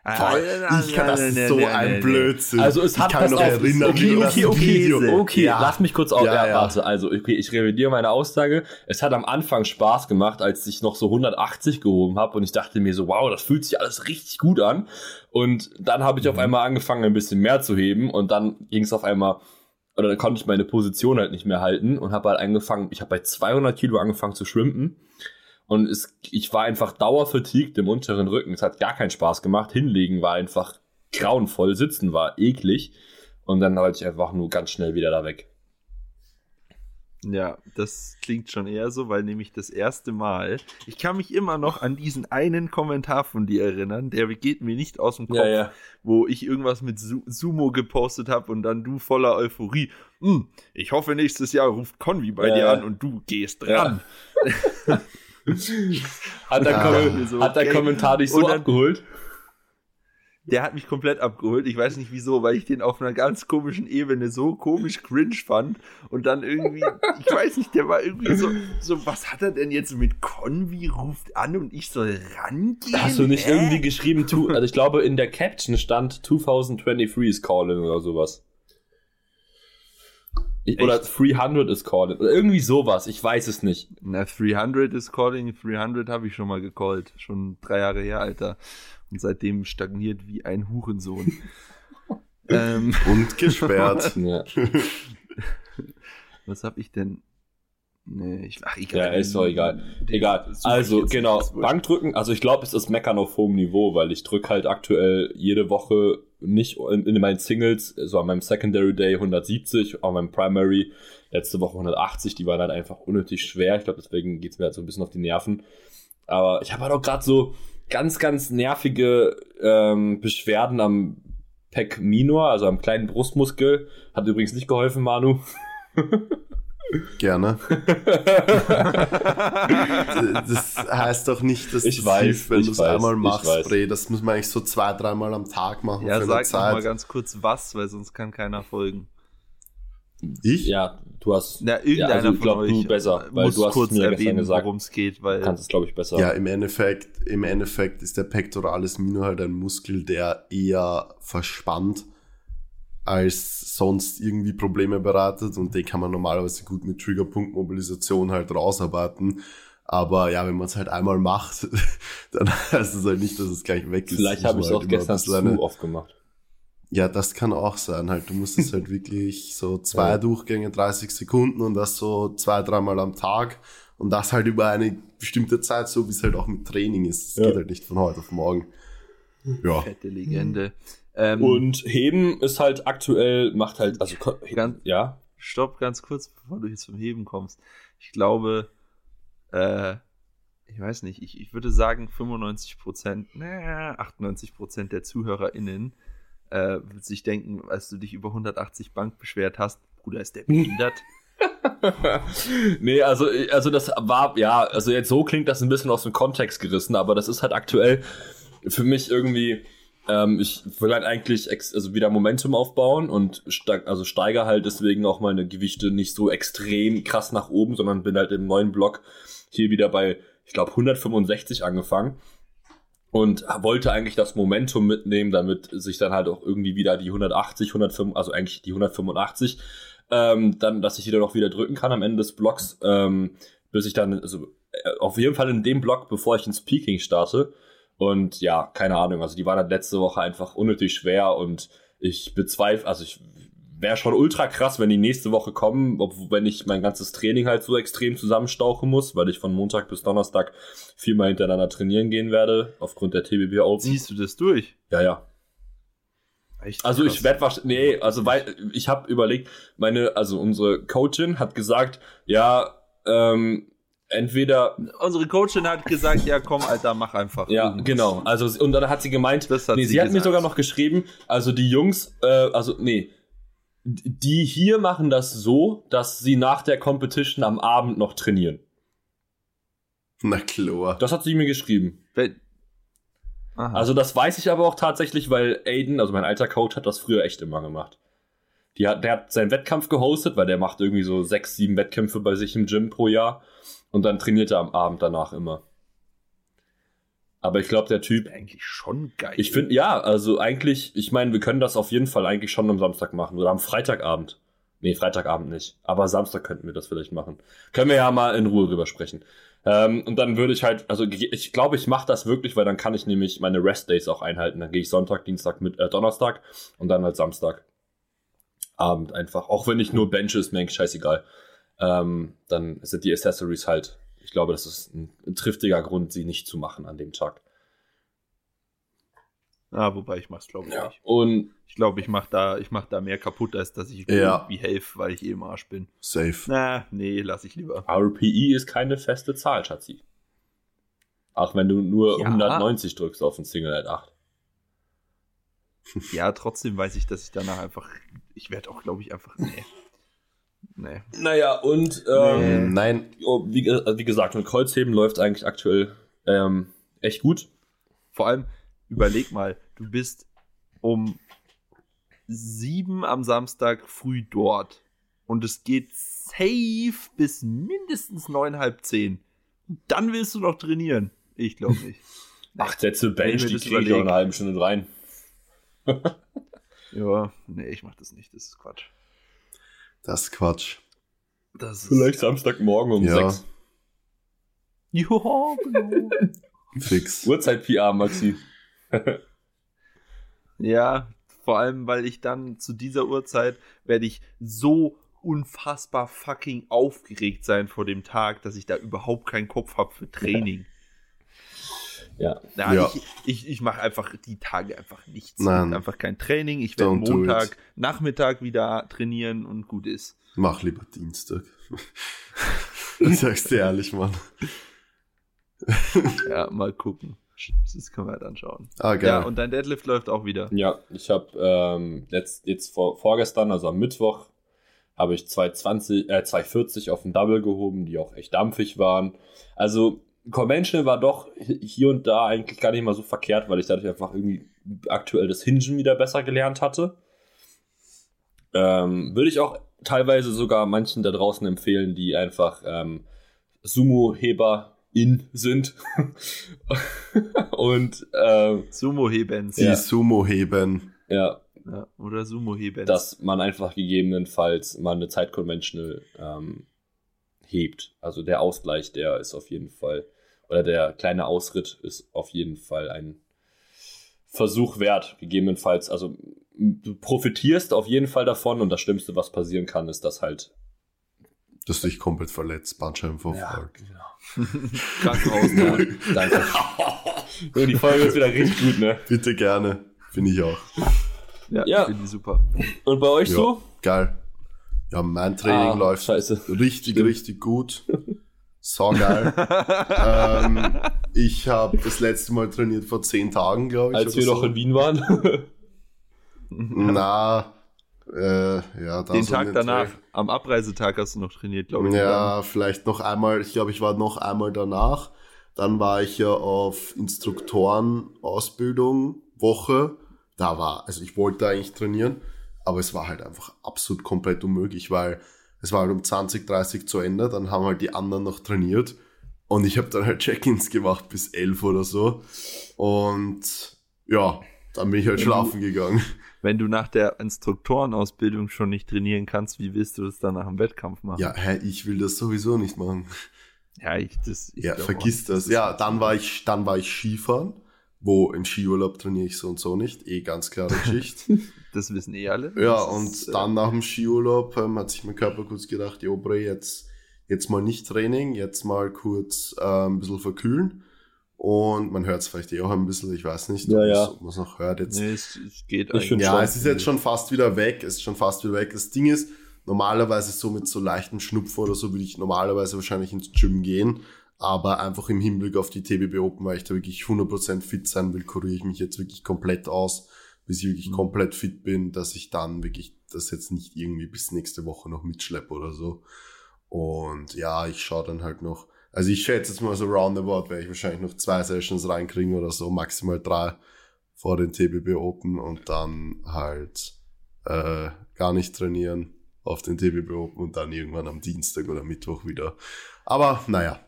[SPEAKER 3] Boah, ich kann, das ist so ein Blödsinn.
[SPEAKER 2] Also es hat
[SPEAKER 3] ich kann noch erinnern,
[SPEAKER 2] okay, okay, okay,
[SPEAKER 3] Video.
[SPEAKER 2] okay,
[SPEAKER 3] Ja.
[SPEAKER 2] lass mich kurz auf.
[SPEAKER 3] Ja,
[SPEAKER 2] Ja,
[SPEAKER 3] ja.
[SPEAKER 2] warte, also okay, ich revidiere meine Aussage. Es hat am Anfang Spaß gemacht, als ich noch so 180 gehoben habe und ich dachte mir so, wow, das fühlt sich alles richtig gut an. Und dann habe ich auf
[SPEAKER 3] Mhm.
[SPEAKER 2] einmal angefangen, ein bisschen mehr zu heben und dann ging es auf einmal oder dann konnte ich meine Position halt nicht mehr halten und habe halt angefangen, ich habe bei 200 Kilo angefangen zu schwimmen und es, ich war einfach dauervertiegt im unteren Rücken. Es hat gar keinen Spaß gemacht. Hinlegen war einfach grauenvoll, sitzen war eklig und dann wollte ich einfach nur ganz schnell wieder da weg.
[SPEAKER 1] Ja, das klingt schon eher so, weil nämlich das erste Mal, ich kann mich immer noch an diesen einen Kommentar von dir erinnern, der geht mir nicht aus dem Kopf, wo ich irgendwas mit Su Sumo gepostet habe und dann du voller Euphorie, "Hm, ich hoffe nächstes Jahr ruft Convi bei
[SPEAKER 2] Ja,
[SPEAKER 1] dir
[SPEAKER 2] ja.
[SPEAKER 1] an und du gehst dran. (laughs)
[SPEAKER 2] Hat der. Kom
[SPEAKER 1] So,
[SPEAKER 2] hat der
[SPEAKER 1] okay.
[SPEAKER 2] Kommentar dich so
[SPEAKER 1] dann-
[SPEAKER 2] abgeholt?
[SPEAKER 1] Der hat mich komplett abgeholt. Ich weiß nicht wieso, weil ich den auf einer ganz komischen Ebene so komisch cringe fand. Und dann irgendwie, ich weiß nicht, der war irgendwie so, so was hat er denn jetzt mit Convi ruft an und ich soll rangehen?
[SPEAKER 2] Hast du nicht
[SPEAKER 1] Hä?
[SPEAKER 2] irgendwie geschrieben, tu, also ich glaube in der Caption stand 2023 is calling oder sowas. Ich, oder 300 is calling. Oder irgendwie sowas, ich weiß es nicht.
[SPEAKER 1] Na, 300 ist calling. 300 habe ich schon mal gecallt. Schon drei Jahre her, Alter. Und seitdem stagniert wie ein Hurensohn. (laughs) ähm,
[SPEAKER 3] Und gesperrt. (laughs)
[SPEAKER 2] Ja,
[SPEAKER 1] was habe ich denn? Nee, ich, ach,
[SPEAKER 2] ja ist doch egal. Egal. Also, genau. Bankdrücken, also ich glaube, es ist Meckern auf hohem Niveau, weil ich drücke halt aktuell jede Woche nicht in, in meinen Singles, so an meinem Secondary Day 170, an meinem Primary letzte Woche 180, die waren halt einfach unnötig schwer. Ich glaube, deswegen geht's mir halt so ein bisschen auf die Nerven. Aber ich habe halt auch gerade so ganz, ganz nervige ähm, Beschwerden am Pec Minor, also am kleinen Brustmuskel. Hat übrigens nicht geholfen, Manu. (laughs)
[SPEAKER 3] Gerne. (laughs) Das heißt doch nicht, dass
[SPEAKER 2] Ich
[SPEAKER 3] das
[SPEAKER 2] weiß,
[SPEAKER 3] hilft, wenn du es einmal machst. Bre. Das muss man eigentlich so zwei, dreimal am Tag machen
[SPEAKER 1] Ja,
[SPEAKER 3] für eine
[SPEAKER 1] sag noch mal ganz kurz was, weil sonst kann keiner folgen.
[SPEAKER 3] Ich?
[SPEAKER 2] ja, du hast
[SPEAKER 1] Na, irgendeiner
[SPEAKER 2] Ja, also ich
[SPEAKER 1] von
[SPEAKER 2] glaub,
[SPEAKER 1] euch
[SPEAKER 2] du besser, weil
[SPEAKER 1] muss
[SPEAKER 2] du hast
[SPEAKER 1] kurz
[SPEAKER 2] mir
[SPEAKER 1] erwähnen,
[SPEAKER 2] gesagt.
[SPEAKER 1] worum es geht, weil
[SPEAKER 2] kannst es, glaube ich, besser.
[SPEAKER 3] Ja, im Endeffekt, im Endeffekt ist der Pectoralis Minor halt ein Muskel, der eher verspannt als sonst irgendwie Probleme bereitet und den kann man normalerweise gut mit Triggerpunktmobilisation halt rausarbeiten. Aber ja, wenn man es halt einmal macht, (laughs) dann heißt es halt nicht, dass es gleich weg ist.
[SPEAKER 2] Vielleicht habe ich es auch
[SPEAKER 3] halt immer
[SPEAKER 2] gestern zu oft gemacht.
[SPEAKER 3] Ja, das kann auch sein. Halt, du musst es halt wirklich so zwei
[SPEAKER 2] Ja.
[SPEAKER 3] Durchgänge, 30 Sekunden und das so zwei, dreimal am Tag und das halt über eine bestimmte Zeit, so wie es halt auch mit Training ist. Das
[SPEAKER 2] Ja.
[SPEAKER 3] geht halt nicht von heute auf morgen. Ja.
[SPEAKER 1] Fette Legende. Ähm,
[SPEAKER 2] Und Heben ist halt aktuell, macht halt, also,
[SPEAKER 1] Ganz-
[SPEAKER 2] ja,
[SPEAKER 1] Stopp ganz kurz, bevor du jetzt zum Heben kommst. Ich glaube, äh, ich weiß nicht, ich, ich würde sagen 95 Prozent, na, 98 Prozent der ZuhörerInnen äh, wird sich denken, als du dich über 180 Bank beschwert hast, Bruder, ist der behindert? (laughs)
[SPEAKER 2] nee, also, also das war, ja, also jetzt so klingt das ein bisschen aus dem Kontext gerissen, aber das ist halt aktuell für mich irgendwie, ähm, ich will halt eigentlich also wieder Momentum aufbauen und steig, also steige halt deswegen auch meine Gewichte nicht so extrem krass nach oben, sondern bin halt im neuen Block hier wieder bei, ich glaube, 165 angefangen und wollte eigentlich das Momentum mitnehmen, damit sich dann halt auch irgendwie wieder die 180, 105, also eigentlich die 185 ähm, dann, dass ich die dann auch wieder drücken kann am Ende des Blocks, ähm, bis ich dann, also äh, auf jeden Fall in dem Block, bevor ich ins Peaking starte. Und ja, keine Ahnung, also die waren dann letzte Woche einfach unnötig schwer und ich bezweifle, also ich wäre schon ultra krass, wenn die nächste Woche kommen, ob, wenn ich mein ganzes Training halt so extrem zusammenstauchen muss, weil ich von Montag bis Donnerstag viermal hintereinander trainieren gehen werde, aufgrund der TBB Open.
[SPEAKER 1] Siehst du das durch?
[SPEAKER 2] Ja, ja.
[SPEAKER 1] Echt
[SPEAKER 2] Also
[SPEAKER 1] krass.
[SPEAKER 2] ich werde wahrscheinlich, nee, also weil ich habe überlegt, meine, also unsere Coachin hat gesagt, ja, ähm, entweder,
[SPEAKER 1] Unsere Coachin hat gesagt, ja komm, Alter, mach einfach.
[SPEAKER 2] ja,
[SPEAKER 1] irgendwas.
[SPEAKER 2] genau, also und dann hat sie gemeint,
[SPEAKER 1] Das hat
[SPEAKER 2] nee,
[SPEAKER 1] sie
[SPEAKER 2] sie, hat mir sogar noch geschrieben, also die Jungs, äh, also nee, die hier machen das so, dass sie nach der Competition am Abend noch trainieren.
[SPEAKER 3] Na klar.
[SPEAKER 2] Das hat sie mir geschrieben. Also das weiß ich aber auch tatsächlich, weil Aiden, also mein alter Coach, hat das früher echt immer gemacht. Die hat, der hat seinen Wettkampf gehostet, weil der macht irgendwie so sechs, sieben Wettkämpfe bei sich im Gym pro Jahr und dann trainiert er am Abend danach immer. Aber ich glaube, der Typ,
[SPEAKER 1] eigentlich schon geil.
[SPEAKER 2] ich finde, ja, also eigentlich, ich meine, wir können das auf jeden Fall eigentlich schon am Samstag machen oder am Freitagabend. Nee, Freitagabend nicht. Aber Samstag könnten wir das vielleicht machen. Können wir ja mal in Ruhe drüber sprechen. Ähm, und dann würde ich halt, also ich glaube, ich mache das wirklich, weil dann kann ich nämlich meine Rest-Days auch einhalten. Dann gehe ich Sonntag, Dienstag, mit, äh, Donnerstag und dann halt Samstag. Abend einfach. Auch wenn ich nur bench ist, mir eigentlich scheißegal. Ähm, dann sind die Accessories halt, ich glaube, das ist ein, ein triftiger Grund, sie nicht zu machen an dem Tag.
[SPEAKER 1] Ah, wobei ich mach's, glaube ich,
[SPEAKER 2] Ja.
[SPEAKER 1] nicht.
[SPEAKER 2] Und
[SPEAKER 1] Ich glaube, ich mach da, ich mach da mehr kaputt, als dass ich
[SPEAKER 3] Ja.
[SPEAKER 1] irgendwie helfe, weil ich eh im Arsch bin.
[SPEAKER 3] Safe.
[SPEAKER 1] Na, nee, lass ich lieber.
[SPEAKER 2] RPE ist keine feste Zahl, Schatzi. Auch wenn du nur
[SPEAKER 1] Ja.
[SPEAKER 2] 190 drückst auf ein Single at 8.
[SPEAKER 1] Ja, trotzdem weiß ich, dass ich danach einfach, ich werde auch, glaube ich, einfach, nee. Nee.
[SPEAKER 2] Naja, und ähm,
[SPEAKER 3] Ähm, nein,
[SPEAKER 2] oh, wie, wie gesagt, mit Kreuzheben läuft eigentlich aktuell ähm, echt gut.
[SPEAKER 1] Vor allem, überleg mal, du bist um sieben am Samstag früh dort und es geht safe bis mindestens neun, halb zehn. Dann willst du noch trainieren. Ich glaube nicht. (laughs)
[SPEAKER 2] Acht Sätze Bench, die kriege ich auch einer halben Stunde rein. (laughs)
[SPEAKER 1] Ja, nee, ich mach das nicht. Das ist Quatsch.
[SPEAKER 3] Das ist Quatsch.
[SPEAKER 1] Das ist
[SPEAKER 2] Vielleicht Samstagmorgen um
[SPEAKER 3] Ja.
[SPEAKER 2] 6.
[SPEAKER 1] Ja, genau.
[SPEAKER 3] Fix.
[SPEAKER 2] Uhrzeit-PR, Maxi. (laughs)
[SPEAKER 1] Ja, vor allem, weil ich dann zu dieser Uhrzeit werde ich so unfassbar fucking aufgeregt sein vor dem Tag, dass ich da überhaupt keinen Kopf habe für Training.
[SPEAKER 2] Ja.
[SPEAKER 1] Na,
[SPEAKER 3] Ja.
[SPEAKER 1] Ich, ich, ich mache einfach die Tage einfach nichts.
[SPEAKER 3] Nein.
[SPEAKER 1] Einfach kein Training. Ich werde Montag,
[SPEAKER 3] it.
[SPEAKER 1] Nachmittag wieder trainieren und gut ist.
[SPEAKER 3] Mach lieber Dienstag. (laughs) das sagst du ehrlich, Mann.
[SPEAKER 1] Ja, mal gucken. Das können wir dann schauen.
[SPEAKER 3] Ah, geil.
[SPEAKER 1] Ja, und dein Deadlift läuft auch wieder.
[SPEAKER 2] Ja, ich habe ähm, letzt, jetzt vor, vorgestern, also am Mittwoch, habe ich 220, äh, 240 auf den Double gehoben, die auch echt dampfig waren. Also Conventional war doch hier und da eigentlich gar nicht mal so verkehrt, weil ich dadurch einfach irgendwie aktuell das Hingen wieder besser gelernt hatte. Ähm, Würde ich auch teilweise sogar manchen da draußen empfehlen, die einfach ähm, Sumo-Heber in sind. (laughs) und ähm,
[SPEAKER 1] Sumo-Hebens.
[SPEAKER 3] Die
[SPEAKER 2] Ja.
[SPEAKER 3] Sumo heben.
[SPEAKER 2] ja,
[SPEAKER 1] Ja, oder Sumo-Hebens.
[SPEAKER 2] dass man einfach gegebenenfalls mal eine Zeit Conventional ähm, hebt. Also der Ausgleich, der ist auf jeden Fall, oder der kleine Ausritt ist auf jeden Fall ein Versuch wert. Gegebenenfalls, also du profitierst auf jeden Fall davon und das Schlimmste, was passieren kann, ist, dass halt.
[SPEAKER 3] Dass du dich komplett verletzt, Bandscheibenvorfall.
[SPEAKER 2] genau. (laughs) Krankenhaus, ja. Danke. (laughs) so, die Folge ist wieder richtig gut, ne?
[SPEAKER 3] Bitte gerne. Finde ich auch.
[SPEAKER 1] Ja,
[SPEAKER 2] Ja.
[SPEAKER 1] finde ich super.
[SPEAKER 2] Und bei euch
[SPEAKER 3] Ja,
[SPEAKER 2] so?
[SPEAKER 3] geil. Ja, mein Training
[SPEAKER 2] Ah,
[SPEAKER 3] läuft
[SPEAKER 2] scheiße.
[SPEAKER 3] richtig,
[SPEAKER 2] Stimmt.
[SPEAKER 3] richtig gut. So geil. ähm, ich habe das letzte Mal trainiert vor zehn Tagen, glaube ich.
[SPEAKER 2] Als wir
[SPEAKER 3] oder
[SPEAKER 2] noch
[SPEAKER 3] so.
[SPEAKER 2] in Wien waren. (laughs)
[SPEAKER 3] Na, äh, ja, da
[SPEAKER 1] Den
[SPEAKER 3] so
[SPEAKER 1] Tag danach,
[SPEAKER 3] Dreh.
[SPEAKER 1] am Abreisetag hast du noch trainiert, glaube ich.
[SPEAKER 3] Ja, vielleicht noch einmal. Ich glaube, ich war noch einmal danach. Dann war ich ja auf Instruktoren-Ausbildung, Woche. Da war, also ich wollte eigentlich trainieren, aber es war halt einfach absolut komplett unmöglich, weil es war halt um 20, 30 zu Ende. Dann haben halt die anderen noch trainiert. Und ich habe dann halt Check-ins gemacht bis 11 oder so. Und ja, dann bin ich halt schlafen gegangen.
[SPEAKER 1] Wenn du nach der Instruktorenausbildung schon nicht trainieren kannst, wie willst du das dann nach dem Wettkampf machen?
[SPEAKER 3] Ja, hä, ich will das sowieso nicht machen.
[SPEAKER 1] ja ich, das, ich
[SPEAKER 3] Ja, vergiss
[SPEAKER 1] auch,
[SPEAKER 3] das. Ja, dann war ich, dann war ich Skifahren, wo im Skiurlaub trainiere ich so und so nicht. Eh ganz klare (laughs) Geschichte.
[SPEAKER 1] Das wissen eh alle.
[SPEAKER 3] ja,
[SPEAKER 1] Das
[SPEAKER 3] und
[SPEAKER 1] ist, äh,
[SPEAKER 3] dann nach dem Skiurlaub ähm, hat sich mein Körper kurz gedacht, jo, Bre, jetzt, jetzt mal nicht Training, jetzt mal kurz ähm, ein bisschen verkühlen. Und man hört es vielleicht eh auch ein bisschen, ich weiß nicht,
[SPEAKER 2] Ja,
[SPEAKER 3] ob
[SPEAKER 2] ja.
[SPEAKER 3] man es noch hört jetzt.
[SPEAKER 1] Nee, es, es geht
[SPEAKER 2] Ich
[SPEAKER 1] eigentlich.
[SPEAKER 3] Ja,
[SPEAKER 2] schon.
[SPEAKER 3] es ist jetzt schon fast wieder weg. Es ist schon fast wieder weg. Das Ding ist, normalerweise so mit so leichten Schnupfen oder so würde ich normalerweise wahrscheinlich ins Gym gehen. Aber einfach im Hinblick auf die TBB Open, weil ich da wirklich 100% fit sein will, kuriere ich mich jetzt wirklich komplett aus, bis ich wirklich
[SPEAKER 1] Mhm.
[SPEAKER 3] komplett fit bin, dass ich dann wirklich das jetzt nicht irgendwie bis nächste Woche noch mitschleppe oder so. Und ja, ich schaue dann halt noch. Also ich schätze jetzt mal so roundabout, werde ich wahrscheinlich noch zwei Sessions reinkriegen oder so, maximal drei vor den TBB Open und dann halt äh, gar nicht trainieren auf den TBB Open und dann irgendwann am Dienstag oder Mittwoch wieder. Aber naja,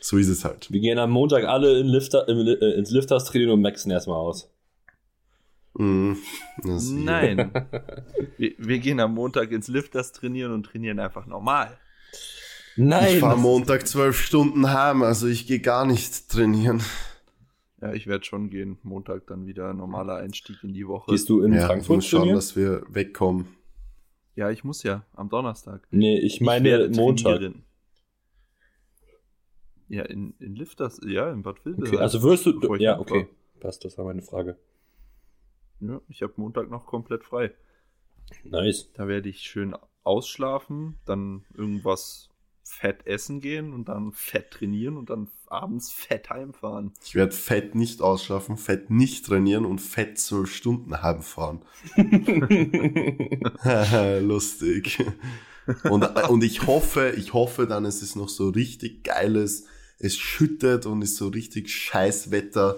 [SPEAKER 3] so ist es halt.
[SPEAKER 2] Wir gehen am Montag alle in Lifter, im, äh, ins Lifters trainieren und maxen erstmal aus.
[SPEAKER 3] Das-
[SPEAKER 1] Nein. (laughs) wir, wir gehen am Montag ins Lifters trainieren und trainieren einfach normal.
[SPEAKER 2] Nein!
[SPEAKER 3] Ich fahre Montag zwölf Stunden heim, also ich gehe gar nicht trainieren.
[SPEAKER 1] Ja, ich werde schon gehen. Montag dann wieder normaler Einstieg in die Woche.
[SPEAKER 2] Gehst du in
[SPEAKER 3] ja, ich
[SPEAKER 2] Frankfurt
[SPEAKER 3] muss schauen,
[SPEAKER 2] trainieren?
[SPEAKER 3] dass wir wegkommen.
[SPEAKER 1] Ja, ich muss ja am Donnerstag.
[SPEAKER 2] Nee, ich meine
[SPEAKER 1] werde
[SPEAKER 2] Montag.
[SPEAKER 1] trainieren. Ja, in, in Lifters, ja, in Bad Vilbel.
[SPEAKER 2] Okay, also wirst du. Ja, okay. Passt, das war meine Frage.
[SPEAKER 1] Ja, ich habe Montag noch komplett frei.
[SPEAKER 2] Nice.
[SPEAKER 1] Da werde ich schön ausschlafen, dann irgendwas fett essen gehen und dann fett trainieren und dann abends fett heimfahren.
[SPEAKER 3] Ich werde fett nicht ausschlafen, fett nicht trainieren und fett zwölf Stunden heimfahren. (laughs) (laughs) Lustig. Und, und ich hoffe, ich hoffe dann, es ist noch so richtig geiles, es schüttet und ist so richtig scheiß Wetter.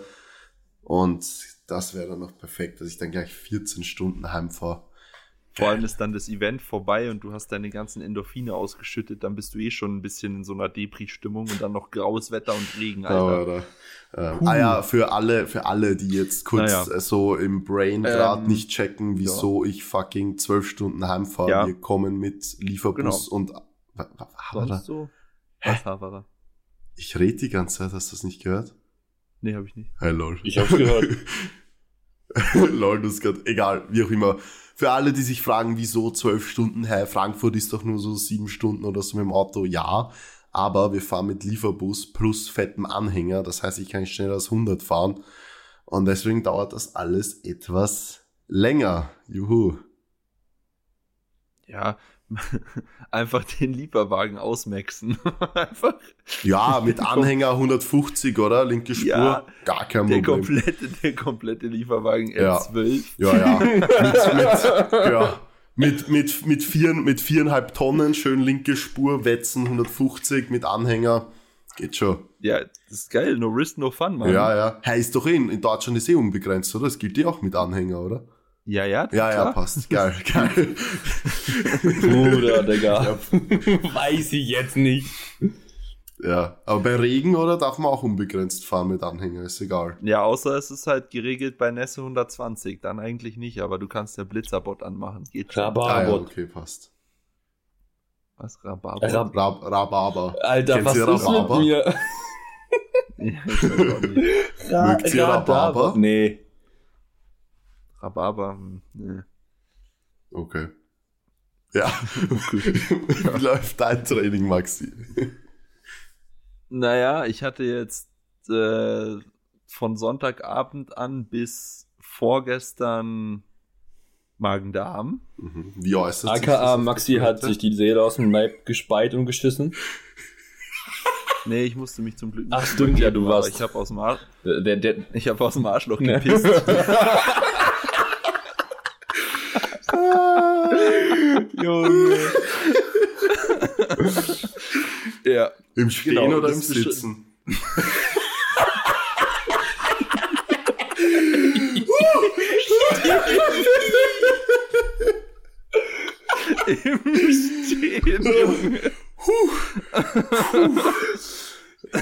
[SPEAKER 3] Und das wäre dann noch perfekt, dass ich dann gleich 14 Stunden heimfahre.
[SPEAKER 1] Vor allem ist dann das Event vorbei und du hast deine ganzen Endorphine ausgeschüttet, dann bist du eh schon ein bisschen in so einer Depri-Stimmung und dann noch graues Wetter und Regen, Alter.
[SPEAKER 3] Aber, ähm,
[SPEAKER 1] Puh.
[SPEAKER 3] ah ja, für alle, für alle, die jetzt kurz
[SPEAKER 1] Naja.
[SPEAKER 3] äh, so im Brain gerade
[SPEAKER 1] Ähm,
[SPEAKER 3] nicht checken, wieso ich fucking zwölf Stunden heimfahre.
[SPEAKER 1] Ja.
[SPEAKER 3] Wir kommen mit Lieferbus
[SPEAKER 1] Genau.
[SPEAKER 3] und wa- wa-
[SPEAKER 1] Sonst
[SPEAKER 3] Haberer.
[SPEAKER 1] so? Was, Haverer?
[SPEAKER 3] Ich rede die ganze Zeit, hast du das nicht gehört?
[SPEAKER 1] Nee, hab ich nicht.
[SPEAKER 3] Hey, lol.
[SPEAKER 2] Ich hab's gehört. (laughs)
[SPEAKER 3] lol, du hast grad, egal, wie auch immer. Für alle, die sich fragen, wieso zwölf Stunden, hey, Frankfurt ist doch nur so sieben Stunden oder so mit dem Auto, ja. Aber wir fahren mit Lieferbus plus fettem Anhänger, das heißt, ich kann nicht schneller als 100 fahren. Und deswegen dauert das alles etwas länger. Juhu.
[SPEAKER 1] Ja, (laughs) einfach den Lieferwagen ausmaxen. (laughs) einfach
[SPEAKER 3] Ja, mit Anhänger 150, oder? Linke Spur.
[SPEAKER 1] Ja,
[SPEAKER 3] Gar kein
[SPEAKER 1] der
[SPEAKER 3] Problem.
[SPEAKER 1] komplette, der komplette Lieferwagen
[SPEAKER 3] Ja.
[SPEAKER 1] M12.
[SPEAKER 3] Ja, ja. (laughs) mit, mit, ja. Mit, mit, mit, vier, mit viereinhalb Tonnen, schön linke Spur, Wetzen 150 mit Anhänger. Geht schon.
[SPEAKER 1] Ja, das ist geil. No risk, no fun, Mann.
[SPEAKER 3] Ja, ja. Heißt doch eh, in Deutschland ist eh unbegrenzt, oder? Das gilt eh auch mit Anhänger, oder?
[SPEAKER 1] Ja, ja,
[SPEAKER 3] Ja, ja, passt. Geil, geil.
[SPEAKER 2] Bruder, Digga. (laughs) Weiß ich jetzt nicht.
[SPEAKER 3] Ja. Aber bei Regen, oder? Darf man auch unbegrenzt fahren mit Anhänger, ist egal.
[SPEAKER 1] Ja, außer es ist halt geregelt bei Nässe 120. Dann eigentlich nicht, aber du kannst ja Blitzerbot anmachen. Geht schon.
[SPEAKER 3] Ah, ja, okay, passt.
[SPEAKER 1] Was? Rhabarber?
[SPEAKER 2] Rab
[SPEAKER 3] Rab Rhabarber.
[SPEAKER 2] Alter,
[SPEAKER 3] Kennst
[SPEAKER 2] was ist mit
[SPEAKER 3] Rhabarber?
[SPEAKER 2] mir? (laughs)
[SPEAKER 1] ja.
[SPEAKER 3] Mögt ihr Rhabarber?
[SPEAKER 2] Nee.
[SPEAKER 1] Rhabarber, hm, ne.
[SPEAKER 3] Okay. Ja. (laughs) Wie läuft dein Training, Maxi?
[SPEAKER 1] Naja, ich hatte jetzt äh, von Sonntagabend an bis vorgestern Magen-Darm.
[SPEAKER 3] Mhm. Wie äußert sich
[SPEAKER 2] AKA
[SPEAKER 3] auf
[SPEAKER 2] Maxi
[SPEAKER 3] der
[SPEAKER 2] hat sich die Seele aus dem Leib gespeit und geschissen.
[SPEAKER 1] Nee, ich musste mich zum Glück nicht
[SPEAKER 2] Ach, stimmt, ja, du warst-
[SPEAKER 1] Ich habe aus dem Ar
[SPEAKER 2] Der, der, der,
[SPEAKER 1] ich habe aus dem Arschloch
[SPEAKER 2] Ne.
[SPEAKER 1] gepisst. (laughs)
[SPEAKER 2] Junge.
[SPEAKER 1] Ja.
[SPEAKER 3] Im Stehen
[SPEAKER 1] Genau,
[SPEAKER 3] oder im Sitzen?
[SPEAKER 1] Im Stehen, Junge.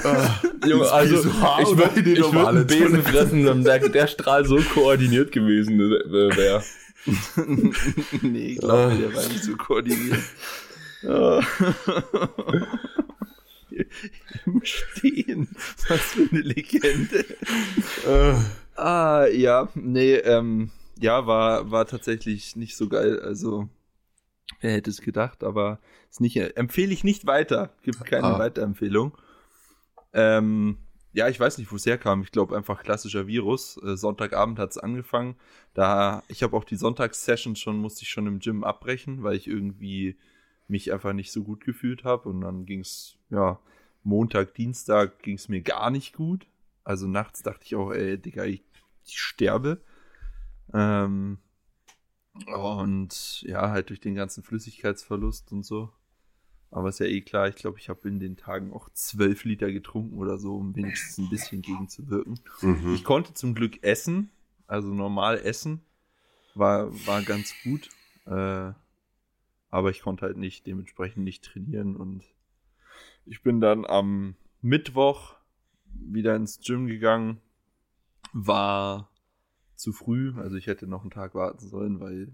[SPEAKER 3] Ah,
[SPEAKER 2] Junge, also
[SPEAKER 3] Pissoir
[SPEAKER 2] ich würde
[SPEAKER 3] in die
[SPEAKER 2] ich würd
[SPEAKER 3] normale
[SPEAKER 2] einen Besen fressen, wenn der, der Strahl so koordiniert gewesen wäre. (laughs)
[SPEAKER 1] nee, ich glaube, der war nicht so koordiniert. Im Stehen. Was für eine Legende.
[SPEAKER 3] Äh,
[SPEAKER 1] Ah, ja, nee, ähm, ja, war, war tatsächlich nicht so geil. Also, wer hätte es gedacht, aber ist nicht, empfehle ich nicht weiter. Gibt keine
[SPEAKER 3] Ah.
[SPEAKER 1] Weiterempfehlung. Ähm, ja, ich weiß nicht, wo es herkam. Ich glaube einfach klassischer Virus. Äh, Sonntagabend hat es angefangen. Da, ich habe auch die Sonntagssessions schon, musste ich schon im Gym abbrechen, weil ich irgendwie mich einfach nicht so gut gefühlt habe. Und dann ging es, ja, Montag, Dienstag ging es mir gar nicht gut. Also nachts dachte ich auch, ey, Digga, ich, ich sterbe. Ähm, und ja, halt durch den ganzen Flüssigkeitsverlust und so. Aber ist ja eh klar, ich glaube, ich habe in den Tagen auch zwölf Liter getrunken oder so, um wenigstens ein bisschen gegenzuwirken.
[SPEAKER 3] mhm.
[SPEAKER 1] Ich konnte zum Glück essen, also normal essen. War, war ganz gut. Äh, aber ich konnte halt nicht, dementsprechend nicht trainieren. Und ich bin dann am Mittwoch wieder ins Gym gegangen. War zu früh, also ich hätte noch einen Tag warten sollen, weil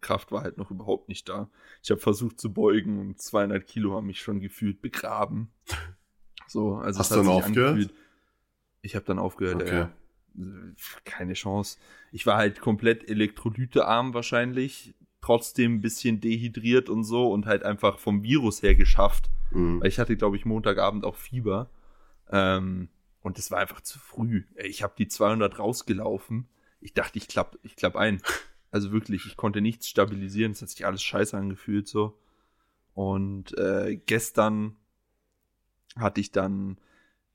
[SPEAKER 1] Kraft war halt noch überhaupt nicht da. Ich habe versucht zu beugen und 200 Kilo haben mich schon gefühlt begraben. So, also
[SPEAKER 3] Hast du dann aufgehört?
[SPEAKER 1] Ich habe dann aufgehört,
[SPEAKER 3] Okay.
[SPEAKER 1] ja. Keine Chance. Ich war halt komplett elektrolytearm wahrscheinlich, trotzdem ein bisschen dehydriert und so und halt einfach vom Virus her geschafft.
[SPEAKER 3] Mhm.
[SPEAKER 1] Weil ich hatte, glaube ich, Montagabend auch Fieber. Ähm, und es war einfach zu früh. Ich habe die 200 rausgelaufen. Ich dachte, ich klapp, ich klapp ein. (laughs) Also wirklich, ich konnte nichts stabilisieren. Es hat sich alles scheiße angefühlt so. Und äh, gestern hatte ich dann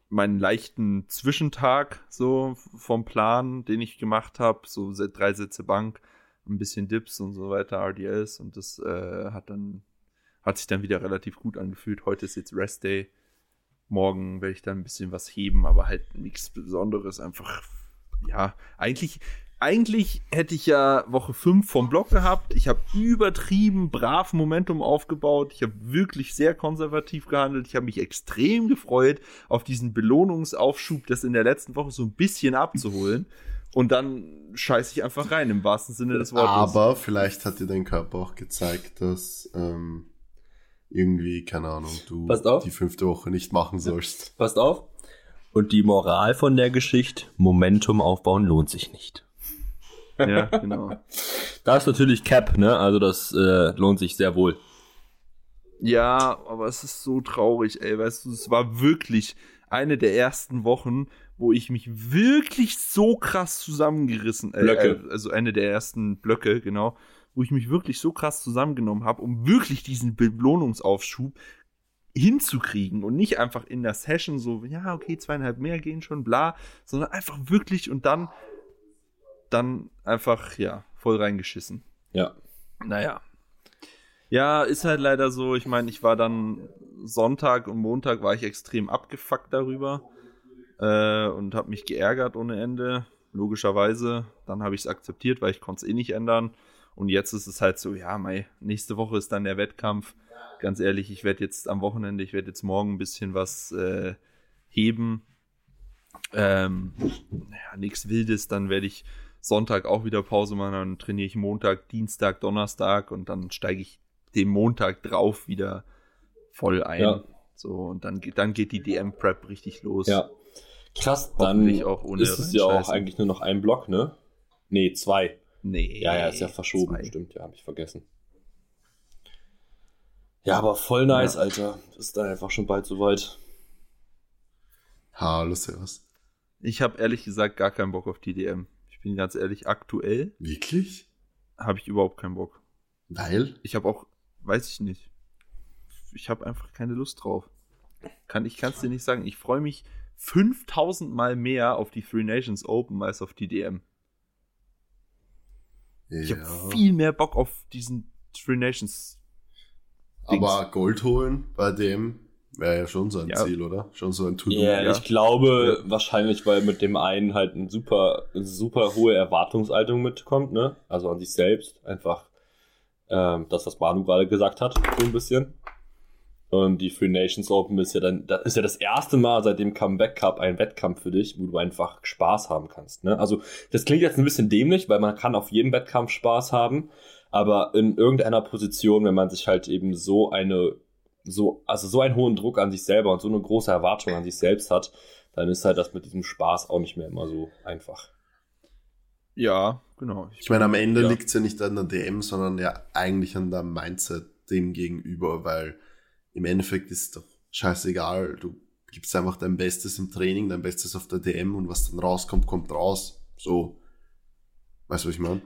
[SPEAKER 1] meinen leichten Zwischentag so vom Plan, den ich gemacht habe. So drei Sätze Bank, ein bisschen Dips und so weiter, RDLs. Und das äh, hat dann hat sich dann wieder relativ gut angefühlt. Heute ist jetzt Rest Day. Morgen werde ich dann ein bisschen was heben, aber halt nichts Besonderes. Einfach, ja, eigentlich, eigentlich hätte ich ja Woche 5 vom Block gehabt. Ich habe übertrieben brav Momentum aufgebaut. Ich habe wirklich sehr konservativ gehandelt. Ich habe mich extrem gefreut, auf diesen Belohnungsaufschub, das in der letzten Woche so ein bisschen abzuholen. Und dann scheiße ich einfach rein, im wahrsten Sinne des Wortes.
[SPEAKER 3] Aber vielleicht hat dir dein Körper auch gezeigt, dass ähm, irgendwie, keine Ahnung, du
[SPEAKER 2] Passt auf.
[SPEAKER 3] die fünfte Woche nicht machen sollst.
[SPEAKER 2] Passt auf. Und die Moral von der Geschichte, Momentum aufbauen lohnt sich nicht.
[SPEAKER 1] ja, genau. (laughs)
[SPEAKER 2] Da ist natürlich Cap, ne? Also das äh, lohnt sich sehr wohl.
[SPEAKER 1] Ja, aber es ist so traurig, ey, weißt du, es war wirklich eine der ersten Wochen, wo ich mich wirklich so krass zusammengerissen, äh,
[SPEAKER 2] Blöcke.
[SPEAKER 1] äh, also eine der ersten Blöcke, genau, wo ich mich wirklich so krass zusammengenommen habe, um wirklich diesen Belohnungsaufschub hinzukriegen und nicht einfach in der Session so, ja, okay, zweieinhalb mehr gehen schon, bla, sondern einfach wirklich und dann, dann einfach, ja, voll reingeschissen.
[SPEAKER 2] Ja.
[SPEAKER 1] Naja. Ja, ist halt leider so. Ich meine, ich war dann Sonntag und Montag war ich extrem abgefuckt darüber äh, und habe mich geärgert ohne Ende. Logischerweise. Dann habe ich es akzeptiert, weil ich konnte es eh nicht ändern. Und jetzt ist es halt so, ja, mei, nächste Woche ist dann der Wettkampf. Ganz ehrlich, ich werde jetzt am Wochenende, ich werde jetzt morgen ein bisschen was äh, heben. Ähm, naja, nichts Wildes, dann werde ich Sonntag auch wieder Pause machen, dann trainiere ich Montag, Dienstag, Donnerstag und dann steige ich den Montag drauf wieder voll ein.
[SPEAKER 2] Ja.
[SPEAKER 1] So, und dann, geht- dann geht die DM-Prep richtig los.
[SPEAKER 2] Ja. Krass, dann
[SPEAKER 1] auch ohne
[SPEAKER 2] ist es ja auch eigentlich nur noch ein Block, ne? Nee, zwei.
[SPEAKER 1] Nee.
[SPEAKER 2] Ja, ja, ist ja verschoben.
[SPEAKER 1] zwei.
[SPEAKER 2] Stimmt, ja, habe ich vergessen. Ja, aber voll nice,
[SPEAKER 1] Ja.
[SPEAKER 2] Alter. Ist dann einfach schon bald soweit.
[SPEAKER 3] Hallo, Servus.
[SPEAKER 1] Ich habe ehrlich gesagt gar keinen Bock auf die DM. Ich bin ganz ehrlich, aktuell
[SPEAKER 3] Wirklich?
[SPEAKER 1] habe ich überhaupt keinen Bock.
[SPEAKER 3] Weil?
[SPEAKER 1] Ich habe auch, weiß ich nicht. Ich habe einfach keine Lust drauf. Kann ich kann es dir nicht sagen. Ich freue mich 5000 Mal mehr auf die Three Nations Open als auf die DM. Ich
[SPEAKER 3] Ja.
[SPEAKER 1] habe viel mehr Bock auf diesen Three Nations.
[SPEAKER 3] Aber Gold holen bei dem wäre ja schon so ein
[SPEAKER 1] Ja.
[SPEAKER 3] Ziel, oder? Schon so ein To-Do.
[SPEAKER 2] Ja,
[SPEAKER 1] ja.
[SPEAKER 2] ich glaube wahrscheinlich, weil mit dem einen halt ein super, super hohe Erwartungshaltung mitkommt, ne? Also an sich selbst. Einfach ähm, das, was Manu gerade gesagt hat, so ein bisschen. Und die Free Nations Open ist ja dann, das ist ja das erste Mal seit dem Comeback Cup ein Wettkampf für dich, wo du einfach Spaß haben kannst. Ne? Also das klingt jetzt ein bisschen dämlich, weil man kann auf jedem Wettkampf Spaß haben, aber in irgendeiner Position, wenn man sich halt eben so eine, so, also so einen hohen Druck an sich selber und so eine große Erwartung an sich selbst hat, dann ist halt das mit diesem Spaß auch nicht mehr immer so einfach.
[SPEAKER 1] Ja, genau.
[SPEAKER 3] Ich meine, am Ende
[SPEAKER 1] ja.
[SPEAKER 3] liegt es ja nicht an der DM, sondern ja eigentlich an der Mindset dem gegenüber, weil im Endeffekt ist doch scheißegal. Du gibst einfach dein Bestes im Training, dein Bestes auf der DM und was dann rauskommt, kommt raus. So. Weißt du, was ich meine?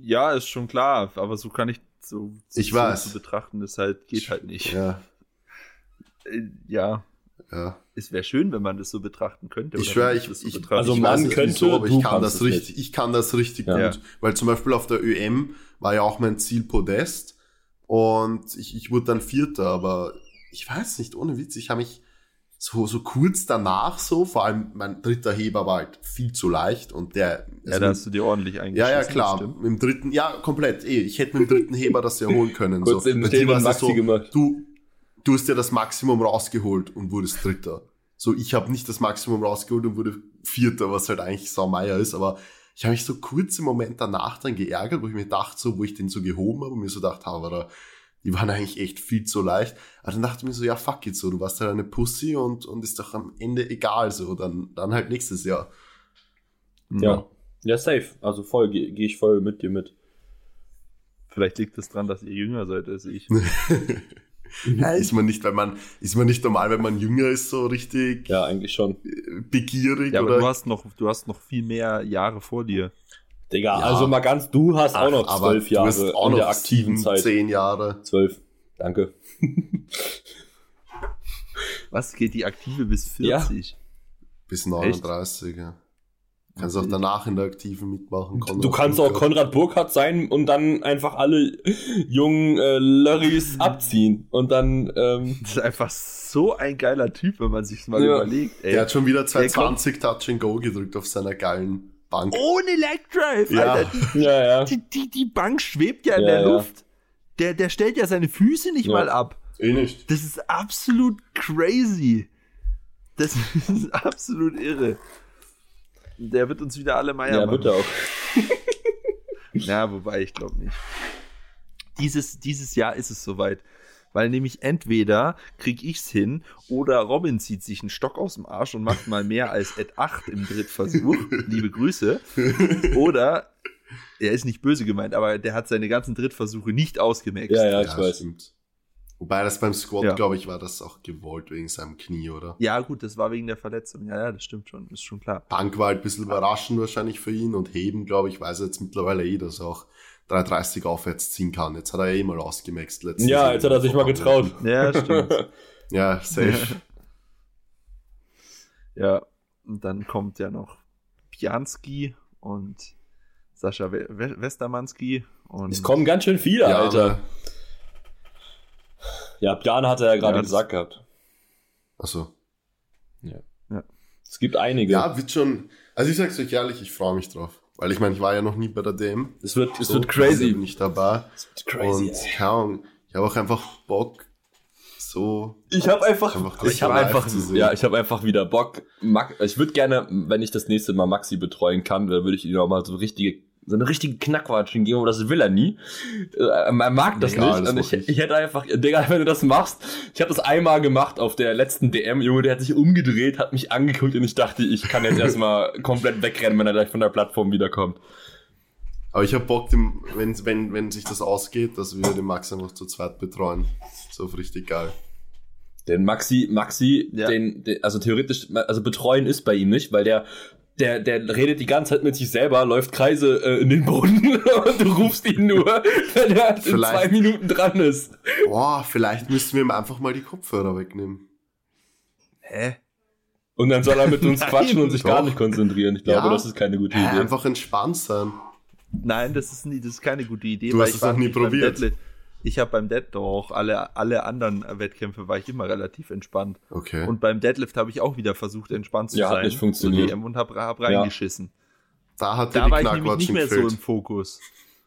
[SPEAKER 1] Ja, ist schon klar, aber so kann ich so, so
[SPEAKER 3] Ich weiß.
[SPEAKER 1] so zu betrachten, ist halt geht halt nicht.
[SPEAKER 3] Ja,
[SPEAKER 1] Äh, ja,
[SPEAKER 3] ja.
[SPEAKER 1] es wäre schön, wenn man das so betrachten könnte.
[SPEAKER 3] Ich
[SPEAKER 1] oder
[SPEAKER 3] schwör,
[SPEAKER 1] wenn
[SPEAKER 3] ich-
[SPEAKER 1] das so
[SPEAKER 3] ich-
[SPEAKER 2] Also
[SPEAKER 3] ich
[SPEAKER 2] man könnte,
[SPEAKER 3] wieso, aber ich kann das richtig,
[SPEAKER 2] nicht.
[SPEAKER 3] ich kann das richtig
[SPEAKER 2] Ja.
[SPEAKER 3] gut. Weil zum Beispiel auf der ÖM war ja auch mein Ziel Podest und ich, ich wurde dann Vierter, aber ich weiß nicht, ohne Witz, ich habe mich so, so kurz danach so, vor allem mein dritter Heber war halt viel zu leicht und der,
[SPEAKER 1] ja, da hast du dir ordentlich
[SPEAKER 3] ja,
[SPEAKER 1] eingeschissen.
[SPEAKER 3] ja,
[SPEAKER 1] das
[SPEAKER 3] klar.
[SPEAKER 1] stimmt.
[SPEAKER 3] Mit dem dritten, ja, komplett. Eh, ich hätte mit dem dritten Heber das ja holen können.
[SPEAKER 2] Kurz
[SPEAKER 3] so.
[SPEAKER 2] den
[SPEAKER 3] Bei dir war
[SPEAKER 2] Maxi gemacht.
[SPEAKER 3] Du, du hast ja das Maximum rausgeholt und wurdest Dritter. So, ich habe nicht das Maximum rausgeholt und wurde Vierter, was halt eigentlich Saumeier ist, aber ich habe mich so kurz im Moment danach dann geärgert, wo ich mir dachte, so, wo ich den so gehoben habe und mir so dachte, aber da, die waren eigentlich echt viel zu leicht. Aber dann dachte ich mir so, ja, fuck it, so, du warst halt eine Pussy und, und ist doch am Ende egal, so, dann, dann halt nächstes Jahr.
[SPEAKER 2] Ja. Ja, safe. Also voll, gehe geh ich voll mit dir mit.
[SPEAKER 1] Vielleicht liegt es daran, dass ihr jünger seid als ich. (laughs)
[SPEAKER 3] Ja, ist man nicht, wenn man, ist man nicht normal, wenn man jünger ist, so richtig
[SPEAKER 2] Ja, eigentlich schon.
[SPEAKER 3] begierig
[SPEAKER 1] Ja, aber
[SPEAKER 3] oder?
[SPEAKER 1] du hast noch, du hast noch viel mehr Jahre vor dir.
[SPEAKER 2] Digga,
[SPEAKER 3] Ja.
[SPEAKER 2] also mal ganz, du hast auch noch
[SPEAKER 3] Ach,
[SPEAKER 2] zwölf
[SPEAKER 3] du
[SPEAKER 2] Jahre
[SPEAKER 3] auch
[SPEAKER 2] in
[SPEAKER 3] noch
[SPEAKER 2] der aktiven
[SPEAKER 3] sieben,
[SPEAKER 2] Zeit.
[SPEAKER 3] Zehn Jahre.
[SPEAKER 2] Zwölf. Danke. (laughs)
[SPEAKER 1] Was geht die aktive bis 40?
[SPEAKER 3] Bis 39, ja. Kannst auch danach in der Aktiven mitmachen.
[SPEAKER 2] Du
[SPEAKER 3] Konrad
[SPEAKER 2] kannst auch
[SPEAKER 3] Burkhardt.
[SPEAKER 2] Konrad Burkhardt sein und dann einfach alle jungen äh, Lurries (laughs) abziehen und dann ähm, (laughs)
[SPEAKER 1] Das ist einfach so ein geiler Typ, wenn man sich mal
[SPEAKER 2] Ja.
[SPEAKER 1] überlegt. Ey.
[SPEAKER 3] Der hat schon wieder
[SPEAKER 1] Der kommt-
[SPEAKER 3] 220 Touch and Go gedrückt auf seiner geilen Bank.
[SPEAKER 1] Ohne Leg Drive,
[SPEAKER 3] Ja.
[SPEAKER 1] Alter. Die,
[SPEAKER 2] ja ja
[SPEAKER 1] die, die, die Bank schwebt ja in
[SPEAKER 2] Ja,
[SPEAKER 1] der
[SPEAKER 2] ja.
[SPEAKER 1] Luft. Der, der stellt ja seine Füße nicht
[SPEAKER 2] Ja.
[SPEAKER 1] mal ab.
[SPEAKER 3] Eh nicht.
[SPEAKER 1] Das ist absolut crazy. Das (laughs) ist absolut irre. Der wird uns wieder alle Meier
[SPEAKER 2] ja
[SPEAKER 1] machen.
[SPEAKER 2] wird er auch. (laughs)
[SPEAKER 1] Ja, wobei ich glaube nicht. Dieses, dieses Jahr ist es soweit. Weil nämlich entweder krieg ich's hin oder Robin zieht sich einen Stock aus dem Arsch und macht mal mehr als Ed 8 im Drittversuch. (laughs) Liebe Grüße. Oder er ist nicht böse gemeint, aber der hat seine ganzen Drittversuche nicht ausgemerkt.
[SPEAKER 2] Ja ja ich weiß.
[SPEAKER 3] stimmt. Wobei das beim Squat,
[SPEAKER 1] Ja.
[SPEAKER 3] glaube ich, war das auch gewollt wegen seinem Knie, oder?
[SPEAKER 1] Ja, gut, das war wegen der Verletzung. Ja, ja, das stimmt schon, ist schon klar.
[SPEAKER 3] Bank war halt ein bisschen überraschend wahrscheinlich für ihn und Heben, glaube ich, weiß er jetzt mittlerweile eh, dass auch 330 aufwärts ziehen kann. Jetzt hat er eh mal ausgemaxt letztes
[SPEAKER 2] Ja, jetzt hat er sich mal getraut.
[SPEAKER 1] Ja, (laughs) stimmt.
[SPEAKER 3] Ja, safe. (laughs)
[SPEAKER 1] Ja, und dann kommt ja noch Pianski und Sascha We We Westermanski. Und
[SPEAKER 2] Es kommen ganz schön viele,
[SPEAKER 3] ja,
[SPEAKER 2] Alter.
[SPEAKER 3] aber-
[SPEAKER 2] Ja, Björn hat er ja gerade
[SPEAKER 1] Ja,
[SPEAKER 2] gesagt gehabt.
[SPEAKER 3] Also,
[SPEAKER 2] Es gibt einige.
[SPEAKER 3] ja, wird schon. Also ich sag's euch ehrlich, ich freue mich drauf. Weil ich meine, ich war ja noch nie bei der DM.
[SPEAKER 2] Es wird, es
[SPEAKER 3] So,
[SPEAKER 2] wird
[SPEAKER 3] also
[SPEAKER 2] crazy.
[SPEAKER 3] bin ich dabei.
[SPEAKER 2] Es wird crazy.
[SPEAKER 3] und keine Ahnung, ich habe auch einfach Bock, so.
[SPEAKER 2] Ich habe einfach,
[SPEAKER 3] Einfach
[SPEAKER 2] ich habe einfach,
[SPEAKER 3] zu sehen.
[SPEAKER 2] ja, ich habe einfach wieder Bock. Ich würde gerne, wenn ich das nächste Mal Maxi betreuen kann, dann würde ich ihm auch mal so richtige, so eine richtige Knackwatschen geben, aber das will er nie. Äh, Er mag das
[SPEAKER 3] Egal,
[SPEAKER 2] nicht.
[SPEAKER 3] das
[SPEAKER 2] und ich.
[SPEAKER 3] ich
[SPEAKER 2] hätte einfach, Digga, wenn du das machst, ich habe das einmal gemacht auf der letzten DM, Junge, der hat sich umgedreht, hat mich angeguckt und ich dachte, ich kann jetzt (laughs) erstmal komplett wegrennen, wenn er gleich von der Plattform wiederkommt.
[SPEAKER 3] Aber ich habe Bock, dem, wenn, wenn, wenn sich das ausgeht, dass wir den Max einfach zu zweit betreuen. So richtig geil.
[SPEAKER 2] Den Maxi, Maxi,
[SPEAKER 1] Ja.
[SPEAKER 2] den, den, also theoretisch, also betreuen ist bei ihm nicht, weil der, der, der redet die ganze Zeit mit sich selber, läuft Kreise äh, in den Boden (laughs) und du rufst ihn nur, wenn er in
[SPEAKER 3] Vielleicht-
[SPEAKER 2] zwei Minuten dran ist.
[SPEAKER 3] Boah, vielleicht müssten wir ihm einfach mal die Kopfhörer wegnehmen.
[SPEAKER 1] Hä?
[SPEAKER 2] Und dann soll er mit uns (laughs)
[SPEAKER 1] Nein,
[SPEAKER 2] quatschen und sich gar
[SPEAKER 3] doch.
[SPEAKER 2] nicht konzentrieren. Ich glaube,
[SPEAKER 3] Ja.
[SPEAKER 2] das ist keine gute Idee.
[SPEAKER 3] einfach entspannt sein.
[SPEAKER 1] Nein, das ist nie, das ist keine gute Idee.
[SPEAKER 3] Du
[SPEAKER 1] weil
[SPEAKER 3] hast
[SPEAKER 1] ich
[SPEAKER 3] es noch nie probiert.
[SPEAKER 1] Ich habe beim Dead doch alle, alle anderen Wettkämpfe war ich immer relativ entspannt.
[SPEAKER 3] Okay.
[SPEAKER 1] Und beim Deadlift habe ich auch wieder versucht, entspannt zu
[SPEAKER 2] Ja, hat
[SPEAKER 1] sein.
[SPEAKER 2] nicht funktioniert.
[SPEAKER 1] Und habe hab reingeschissen.
[SPEAKER 3] da hat
[SPEAKER 1] Da
[SPEAKER 3] die
[SPEAKER 1] war ich nämlich nicht mehr so im. Fokus.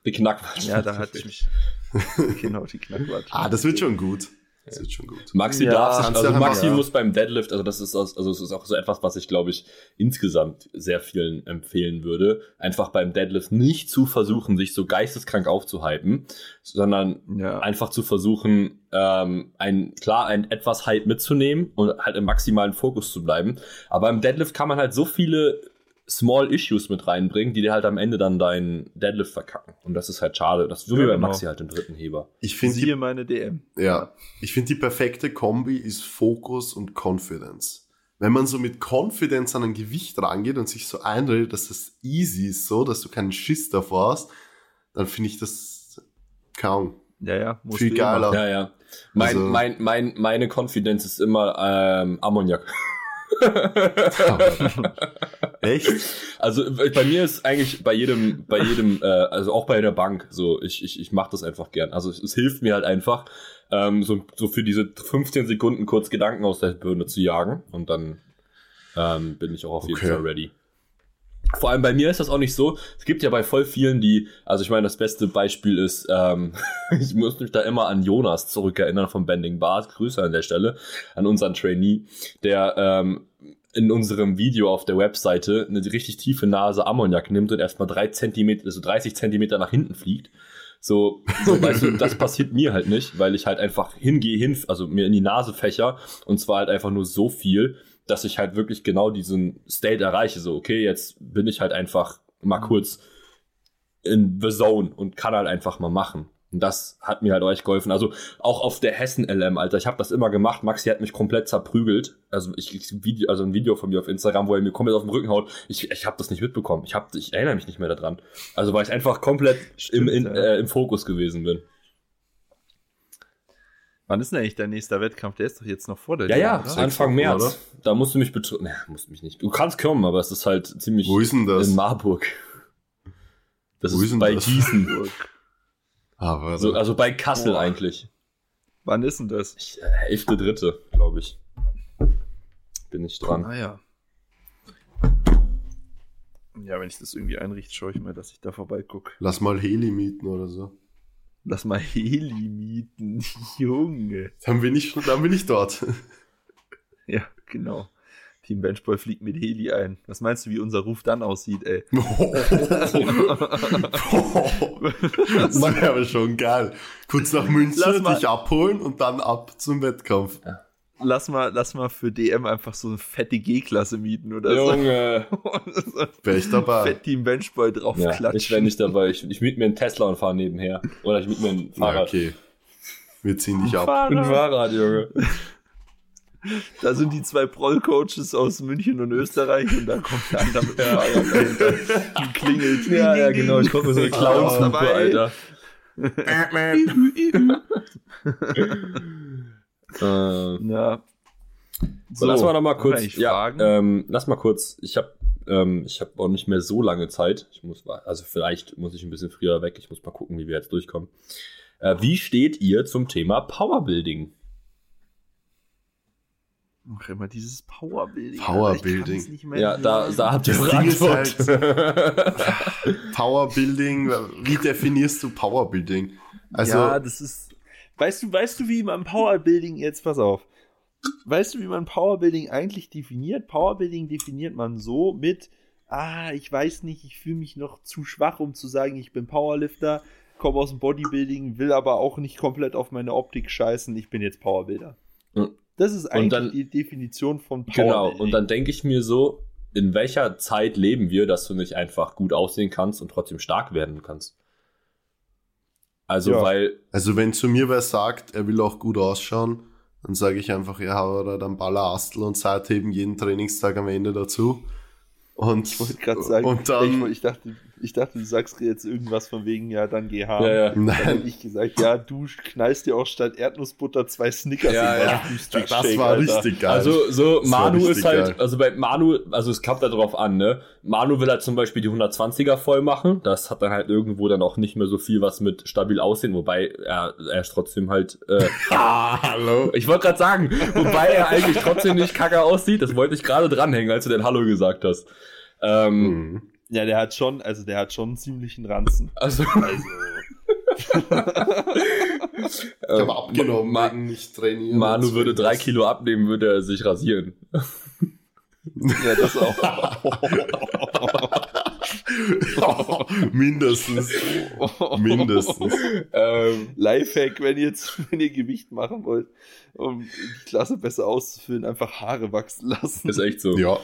[SPEAKER 2] Die Knackwatschen.
[SPEAKER 1] Ja, da hatte ich mich. (laughs) genau, die Knackwatschen.
[SPEAKER 3] Ah, das wird schon gut. Das wird schon gut.
[SPEAKER 2] Maxi
[SPEAKER 1] Ja,
[SPEAKER 2] darf sich, also Maxi muss beim Deadlift, also das ist aus- also es ist auch so etwas, was ich glaube ich insgesamt sehr vielen empfehlen würde, einfach beim Deadlift nicht zu versuchen, sich so geisteskrank aufzuhypen, sondern
[SPEAKER 1] Ja.
[SPEAKER 2] einfach zu versuchen, ähm, ein klar ein etwas Hype mitzunehmen und halt im maximalen Fokus zu bleiben. Aber im Deadlift kann man halt so viele Small Issues mit reinbringen, die dir halt am Ende dann deinen Deadlift verkacken. Und das ist halt schade. Das ist so
[SPEAKER 1] Ja,
[SPEAKER 2] wie bei
[SPEAKER 1] genau.
[SPEAKER 2] Maxi halt im dritten Heber.
[SPEAKER 3] Ich finde
[SPEAKER 1] Siehe
[SPEAKER 3] die,
[SPEAKER 1] meine DM.
[SPEAKER 3] ja, ich finde die perfekte Kombi ist Fokus und Confidence. Wenn man so mit Confidence an ein Gewicht rangeht und sich so einredet, dass das easy ist, so, dass du keinen Schiss davor hast, dann finde ich das kaum.
[SPEAKER 1] Ja, ja.
[SPEAKER 3] Viel
[SPEAKER 1] immer.
[SPEAKER 3] geiler.
[SPEAKER 2] Ja, ja. Mein,
[SPEAKER 3] Also-
[SPEAKER 2] mein, mein, meine Konfidenz ist immer ähm, Ammoniak. (laughs) (laughs)
[SPEAKER 3] Echt?
[SPEAKER 2] Also äh, bei mir ist eigentlich bei jedem, bei jedem, äh, also auch bei der Bank, so ich, ich, ich mache das einfach gern. Also es, es hilft mir halt einfach, ähm, so, so für diese 15 Sekunden kurz Gedanken aus der Birne zu jagen und dann ähm, bin ich auch auf jeden
[SPEAKER 3] Okay.
[SPEAKER 2] Fall ready. Vor allem bei mir ist das auch nicht so. Es gibt ja bei voll vielen, die, also ich meine, das beste Beispiel ist, ähm, (laughs) ich muss mich da immer an Jonas zurückerinnern vom Bending Bars. Grüße an der Stelle an unseren Trainee, der ähm, in unserem Video auf der Webseite eine richtig tiefe Nase Ammoniak nimmt und erstmal drei Zentimeter, also 30 Zentimeter nach hinten fliegt. So, so weißt du, das passiert mir halt nicht, weil ich halt einfach hingehe, hin, also mir in die Nase fächer und zwar halt einfach nur so viel, dass ich halt wirklich genau diesen State erreiche. So, okay, jetzt bin ich halt einfach mal kurz in the zone und kann halt einfach mal machen. Und das hat mir halt euch geholfen. Also auch auf der Hessen-LM, Alter. Ich habe das immer gemacht. Maxi hat mich komplett zerprügelt. Also ich, ich Video, also ein Video von mir auf Instagram, wo er mir komplett auf den Rücken haut. Ich, ich habe das nicht mitbekommen. Ich, hab, ich erinnere mich nicht mehr daran. Also weil ich einfach komplett im, in,
[SPEAKER 1] ja.
[SPEAKER 2] äh, im Fokus gewesen bin.
[SPEAKER 1] Wann ist denn eigentlich dein nächster Wettkampf? Der ist doch jetzt noch vor der
[SPEAKER 2] Ja, ja,
[SPEAKER 1] oder?
[SPEAKER 2] Anfang
[SPEAKER 3] Wochen,
[SPEAKER 2] März.
[SPEAKER 3] oder?
[SPEAKER 2] Da musst du mich betrügen. Naja, musst mich nicht. Du kannst kommen, aber es ist halt ziemlich
[SPEAKER 3] Wo ist denn das?
[SPEAKER 2] in Marburg. Das
[SPEAKER 3] Wo
[SPEAKER 2] ist,
[SPEAKER 3] ist denn
[SPEAKER 2] bei
[SPEAKER 3] das?
[SPEAKER 2] Gießen. (laughs)
[SPEAKER 3] Ah, warte.
[SPEAKER 2] So, also bei Kassel
[SPEAKER 1] Boah.
[SPEAKER 2] eigentlich.
[SPEAKER 1] Wann ist denn das?
[SPEAKER 2] Ich, äh, elfte, dritte, glaube ich. Bin ich dran.
[SPEAKER 1] Ah ja. Ja, wenn ich das irgendwie einrichte, schaue ich mal, dass ich da vorbeigucke.
[SPEAKER 3] Lass mal Heli mieten oder so.
[SPEAKER 1] Lass mal Heli mieten. (laughs) Junge.
[SPEAKER 3] Dann bin ich, dann bin ich dort. (laughs)
[SPEAKER 1] Ja, genau. Team Benchboy fliegt mit Heli ein. Was meinst du, wie unser Ruf dann aussieht, ey? (laughs)
[SPEAKER 3] das wäre aber schon geil. Kurz nach München dich abholen und dann ab zum Wettkampf.
[SPEAKER 1] Lass mal, lass mal für DM einfach so eine fette G-Klasse mieten oder so.
[SPEAKER 2] Junge. (laughs)
[SPEAKER 1] so.
[SPEAKER 3] Wäre ich dabei.
[SPEAKER 1] Fett Team Benchboy
[SPEAKER 2] Ja,
[SPEAKER 1] draufklatschen.
[SPEAKER 2] ich wäre nicht dabei. Ich, ich miete mir einen Tesla und fahre nebenher. Oder ich miete mir ein
[SPEAKER 3] Ja,
[SPEAKER 2] Fahrrad.
[SPEAKER 3] okay. Wir ziehen dich ab.
[SPEAKER 2] Ein Fahrrad, Junge. (laughs)
[SPEAKER 1] Da sind die zwei Proll-Coaches aus München und Österreich und da kommt der andere mit dem Fahrrad klingelt.
[SPEAKER 2] Ja, ja, genau. Ich gucke mir so eine Clowns-Hupe,
[SPEAKER 1] dabei.
[SPEAKER 2] Alter. (laughs) Äh,
[SPEAKER 1] Na,
[SPEAKER 2] So, lass mal noch mal kurz. Ja,
[SPEAKER 1] fragen?
[SPEAKER 2] ähm, lass mal kurz. Ich habe ähm, ich habe auch nicht mehr so lange Zeit. Ich muss mal- also vielleicht muss ich ein bisschen früher weg. Ich muss mal gucken, wie wir jetzt durchkommen. Äh, wie steht ihr zum Thema Powerbuilding?
[SPEAKER 1] Ach, immer dieses Powerbuilding.
[SPEAKER 3] Powerbuilding.
[SPEAKER 2] Ja, da,
[SPEAKER 1] hören.
[SPEAKER 2] da habt ihr Antwort. (laughs)
[SPEAKER 3] Powerbuilding, wie definierst du Powerbuilding? Also,
[SPEAKER 1] ja, das ist. Weißt du, weißt du, wie man Powerbuilding jetzt, pass auf. Weißt du, wie man Powerbuilding eigentlich definiert? Powerbuilding definiert man so mit, ah, ich weiß nicht, ich fühle mich noch zu schwach, um zu sagen, ich bin Powerlifter, komme aus dem Bodybuilding, will aber auch nicht komplett auf meine Optik scheißen, ich bin jetzt Powerbuilder. Das ist eigentlich
[SPEAKER 2] dann-
[SPEAKER 1] die Definition von
[SPEAKER 2] Genau,
[SPEAKER 1] Powerbuilding.
[SPEAKER 2] und dann denke ich mir so, in welcher Zeit leben wir, dass du nicht einfach gut aussehen kannst und trotzdem stark werden kannst? Also,
[SPEAKER 1] Ja.
[SPEAKER 2] weil,
[SPEAKER 3] Also wenn zu mir wer sagt, er will auch gut ausschauen, dann sage ich einfach, ja, aber dann Baller Astel und Seitheben jeden Trainingstag am Ende dazu. Und,
[SPEAKER 1] Ich wollte gerade sagen,
[SPEAKER 3] und dann,
[SPEAKER 1] ich, ich, dachte, ich dachte, du sagst jetzt irgendwas von wegen, ja, dann geh haben.
[SPEAKER 2] ja, ja.
[SPEAKER 1] Dann
[SPEAKER 3] nein,
[SPEAKER 1] hätte ich gesagt, ja, du knallst dir auch statt Erdnussbutter zwei Snickers
[SPEAKER 2] Ja,
[SPEAKER 1] in
[SPEAKER 2] ja.
[SPEAKER 3] das
[SPEAKER 1] Shake,
[SPEAKER 3] war
[SPEAKER 1] Alter.
[SPEAKER 3] richtig geil.
[SPEAKER 2] Also so
[SPEAKER 3] Das
[SPEAKER 2] Manu ist halt,
[SPEAKER 3] geil.
[SPEAKER 2] also bei Manu, also es kommt da drauf an, ne? Manu will halt zum Beispiel die 120er voll machen. Das hat dann halt irgendwo dann auch nicht mehr so viel was mit stabil aussehen, wobei er, er ist trotzdem halt. Äh, (laughs)
[SPEAKER 3] ah, hallo.
[SPEAKER 2] ich wollte gerade sagen, wobei er eigentlich trotzdem nicht kacke aussieht. Das wollte ich gerade dranhängen, als du den Hallo gesagt hast. Ähm,
[SPEAKER 3] Mhm.
[SPEAKER 1] Ja, der hat schon, also der hat schon einen ziemlichen Ranzen.
[SPEAKER 2] Also,
[SPEAKER 1] Also, (laughs)
[SPEAKER 3] Ich habe abgenommen,
[SPEAKER 2] Ma
[SPEAKER 3] nicht trainieren.
[SPEAKER 2] Manu würde drei Kilo abnehmen, würde er sich rasieren.
[SPEAKER 1] ja, das auch. (laughs)
[SPEAKER 3] Mindestens. Mindestens.
[SPEAKER 2] ähm,
[SPEAKER 1] Lifehack, wenn ihr jetzt, wenn ihr Gewicht machen wollt, um die Klasse besser auszufüllen, einfach Haare wachsen lassen.
[SPEAKER 2] ist echt so.
[SPEAKER 3] Ja.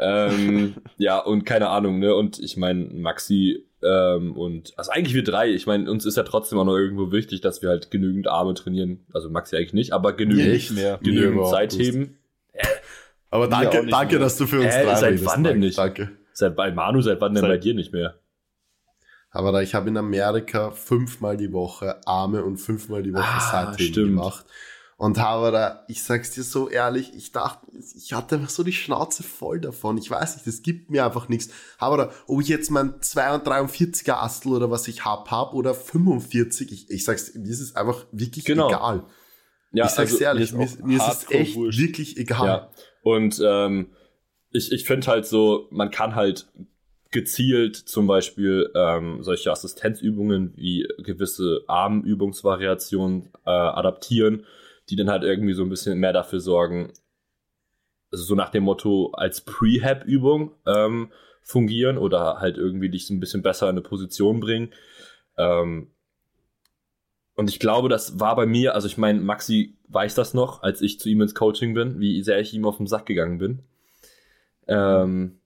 [SPEAKER 2] Ähm, (laughs) ja, und keine Ahnung, ne? Und ich meine, Maxi ähm, und also eigentlich wir drei, ich meine, uns ist ja trotzdem auch noch irgendwo wichtig, dass wir halt genügend Arme trainieren. Also Maxi eigentlich nicht, aber genügend,
[SPEAKER 3] Echt?
[SPEAKER 1] mehr.
[SPEAKER 3] Mir
[SPEAKER 2] genügend
[SPEAKER 3] überhaupt
[SPEAKER 2] Zeit
[SPEAKER 3] nicht.
[SPEAKER 2] heben.
[SPEAKER 3] Aber danke,
[SPEAKER 1] nicht
[SPEAKER 3] danke,
[SPEAKER 1] mehr.
[SPEAKER 3] dass du für uns
[SPEAKER 2] Äh,
[SPEAKER 3] drei
[SPEAKER 2] seit
[SPEAKER 3] redest,
[SPEAKER 2] wann denn nicht?
[SPEAKER 3] Danke.
[SPEAKER 2] Seit bei Manu, seit wann denn
[SPEAKER 1] Seit-
[SPEAKER 2] bei dir nicht mehr?
[SPEAKER 3] Aber da ich habe in Amerika fünfmal die Woche Arme und fünfmal die Woche
[SPEAKER 2] Ah, stimmt.
[SPEAKER 3] gemacht. Und habe da, ich sag's dir so ehrlich, ich dachte, ich hatte einfach so die Schnauze voll davon. Ich weiß nicht, das gibt mir einfach nichts. Aber da, ob ich jetzt mein 42er Astel oder was ich hab, hab oder 45, ich, ich sag's, mir ist es einfach wirklich
[SPEAKER 2] Genau.
[SPEAKER 3] egal.
[SPEAKER 2] Ja,
[SPEAKER 3] ich sag's
[SPEAKER 2] also,
[SPEAKER 3] ehrlich,
[SPEAKER 1] mir ist
[SPEAKER 3] mir ist es echt
[SPEAKER 1] wurscht.
[SPEAKER 3] wirklich egal.
[SPEAKER 2] Ja. Und ähm, ich, ich finde halt so, man kann halt gezielt zum Beispiel ähm, solche Assistenzübungen wie gewisse Armübungsvariationen äh, adaptieren, die dann halt irgendwie so ein bisschen mehr dafür sorgen, also so nach dem Motto als Prehab-Übung ähm, fungieren oder halt irgendwie dich so ein bisschen besser in eine Position bringen. Ähm, und ich glaube, das war bei mir, also ich meine, Maxi weiß das noch, als ich zu ihm ins Coaching bin, wie sehr ich ihm auf den Sack gegangen bin. Ähm,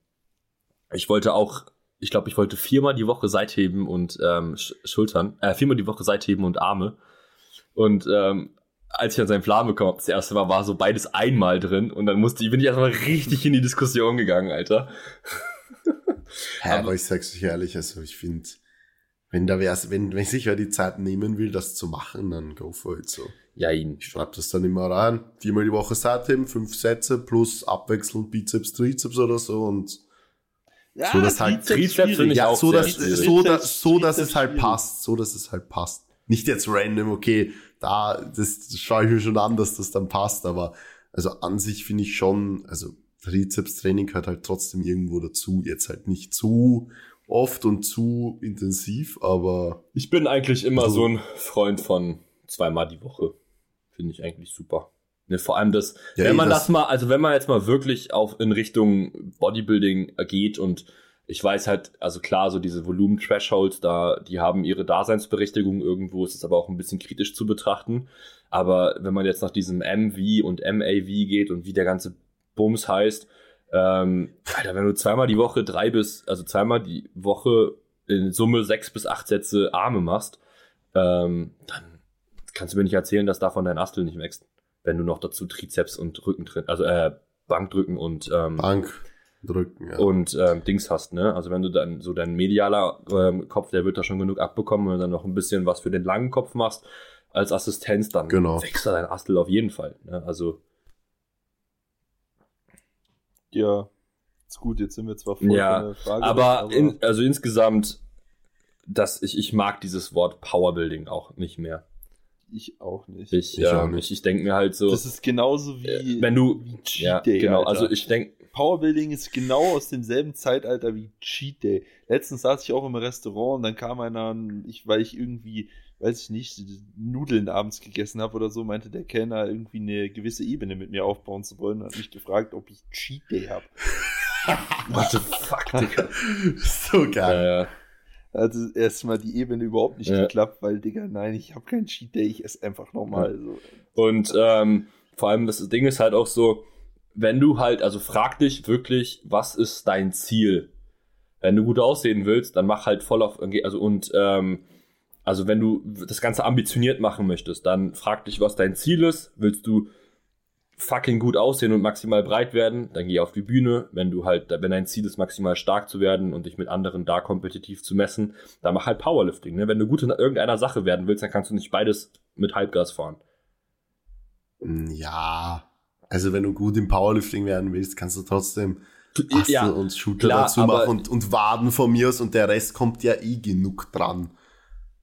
[SPEAKER 2] ich wollte auch, ich glaube, ich wollte viermal die Woche Seitheben und ähm, Sch Schultern, äh, viermal die Woche Seitheben und Arme. Und ähm, als ich an seinen Plan bekommen habe, das erste Mal war so beides einmal drin und dann musste ich, bin ich erstmal richtig in die Diskussion gegangen, Alter.
[SPEAKER 3] Hä, aber ich sag's euch ehrlich, also ich finde, wenn da wär's, wenn, wenn sich wer die Zeit nehmen will, das zu machen, dann go for it so.
[SPEAKER 2] Ja, ihn.
[SPEAKER 3] Ich schreibe das dann immer rein. Viermal die Woche Seitheben, fünf Sätze plus abwechselnd Bizeps, Trizeps oder so und
[SPEAKER 1] Ja,
[SPEAKER 3] So, das halt
[SPEAKER 2] Trizeps finde ich
[SPEAKER 3] ja,
[SPEAKER 2] auch
[SPEAKER 3] so dass, so, dass, so, dass es halt passt, so, dass es halt passt. Nicht jetzt random, okay, da, das, schaue ich mir schon an, dass das dann passt, aber also an sich finde ich schon, also Trizeps-Training gehört halt trotzdem irgendwo dazu, jetzt halt nicht zu oft und zu intensiv, aber
[SPEAKER 2] Ich bin eigentlich immer
[SPEAKER 3] Also-
[SPEAKER 2] so ein Freund von zweimal die Woche. Finde ich eigentlich super. Ne, vor allem das,
[SPEAKER 3] Ja,
[SPEAKER 2] wenn man
[SPEAKER 3] das-
[SPEAKER 2] das, mal, also wenn man jetzt mal wirklich auf in Richtung Bodybuilding geht und ich weiß halt, also klar, so diese Volumen-Thresholds, da, die haben ihre Daseinsberechtigung irgendwo, ist es aber auch ein bisschen kritisch zu betrachten. Aber wenn man jetzt nach diesem MV und MAV geht und wie der ganze Bums heißt, ähm, Alter, wenn du zweimal die Woche drei bis, also zweimal die Woche in Summe sechs bis acht Sätze Arme machst, ähm, dann kannst du mir nicht erzählen, dass davon dein Astel nicht wächst. Wenn du noch dazu Trizeps und Rücken drin, also äh, Bankdrücken und ähm,
[SPEAKER 3] Bank drücken, ja.
[SPEAKER 2] und ähm, Dings hast, ne? Also wenn du dann so dein medialer ähm, Kopf, der wird da schon genug abbekommen, wenn du dann noch ein bisschen was für den langen Kopf machst als Assistenz, dann
[SPEAKER 3] Genau.
[SPEAKER 2] wächst da dein Astel auf jeden Fall. Ne? Also
[SPEAKER 1] Ja, ist gut, jetzt sind wir zwar voll
[SPEAKER 2] Ja,
[SPEAKER 1] Frage
[SPEAKER 2] aber,
[SPEAKER 1] weg,
[SPEAKER 2] in, also insgesamt, dass ich, ich mag dieses Wort Powerbuilding auch nicht mehr.
[SPEAKER 1] ich auch nicht.
[SPEAKER 2] Ich,
[SPEAKER 3] Ich auch
[SPEAKER 2] ähm,
[SPEAKER 3] nicht.
[SPEAKER 2] ich, ich denke mir halt so,
[SPEAKER 1] das ist genauso wie,
[SPEAKER 2] äh, wenn du,
[SPEAKER 1] wie
[SPEAKER 2] ja, genau,
[SPEAKER 1] Alter.
[SPEAKER 2] also ich denke,
[SPEAKER 1] Powerbuilding ist genau aus demselben Zeitalter wie Cheat Day. Letztens saß ich auch im Restaurant und dann kam einer, ich, weil ich irgendwie, weiß ich nicht, Nudeln abends gegessen habe oder so, meinte der Kellner irgendwie eine gewisse Ebene mit mir aufbauen zu wollen und hat mich gefragt, ob ich Cheat Day habe. (laughs)
[SPEAKER 2] what the fuck, Digga.
[SPEAKER 3] so geil.
[SPEAKER 2] Ja, ja.
[SPEAKER 1] Also erstmal die Ebene überhaupt nicht
[SPEAKER 2] Ja.
[SPEAKER 1] geklappt, weil, Digga, nein, ich habe keinen Cheat Day, ich esse einfach normal. So.
[SPEAKER 2] Und ähm, vor allem das Ding ist halt auch so, wenn du halt, also frag dich wirklich, was ist dein Ziel? Wenn du gut aussehen willst, dann mach halt voll auf, also und ähm, also wenn du das Ganze ambitioniert machen möchtest, dann frag dich, was dein Ziel ist. Willst du fucking gut aussehen und maximal breit werden, dann geh auf die Bühne. Wenn du halt, wenn dein Ziel ist, maximal stark zu werden und dich mit anderen da kompetitiv zu messen, dann mach halt Powerlifting. Ne? Wenn du gut in irgendeiner Sache werden willst, dann kannst du nicht beides mit Halbgas fahren.
[SPEAKER 3] Ja, also wenn du gut im Powerlifting werden willst, kannst du trotzdem Bastel ja, und Shooter klar, dazu machen und, und Waden von mir aus und der Rest kommt ja eh genug dran.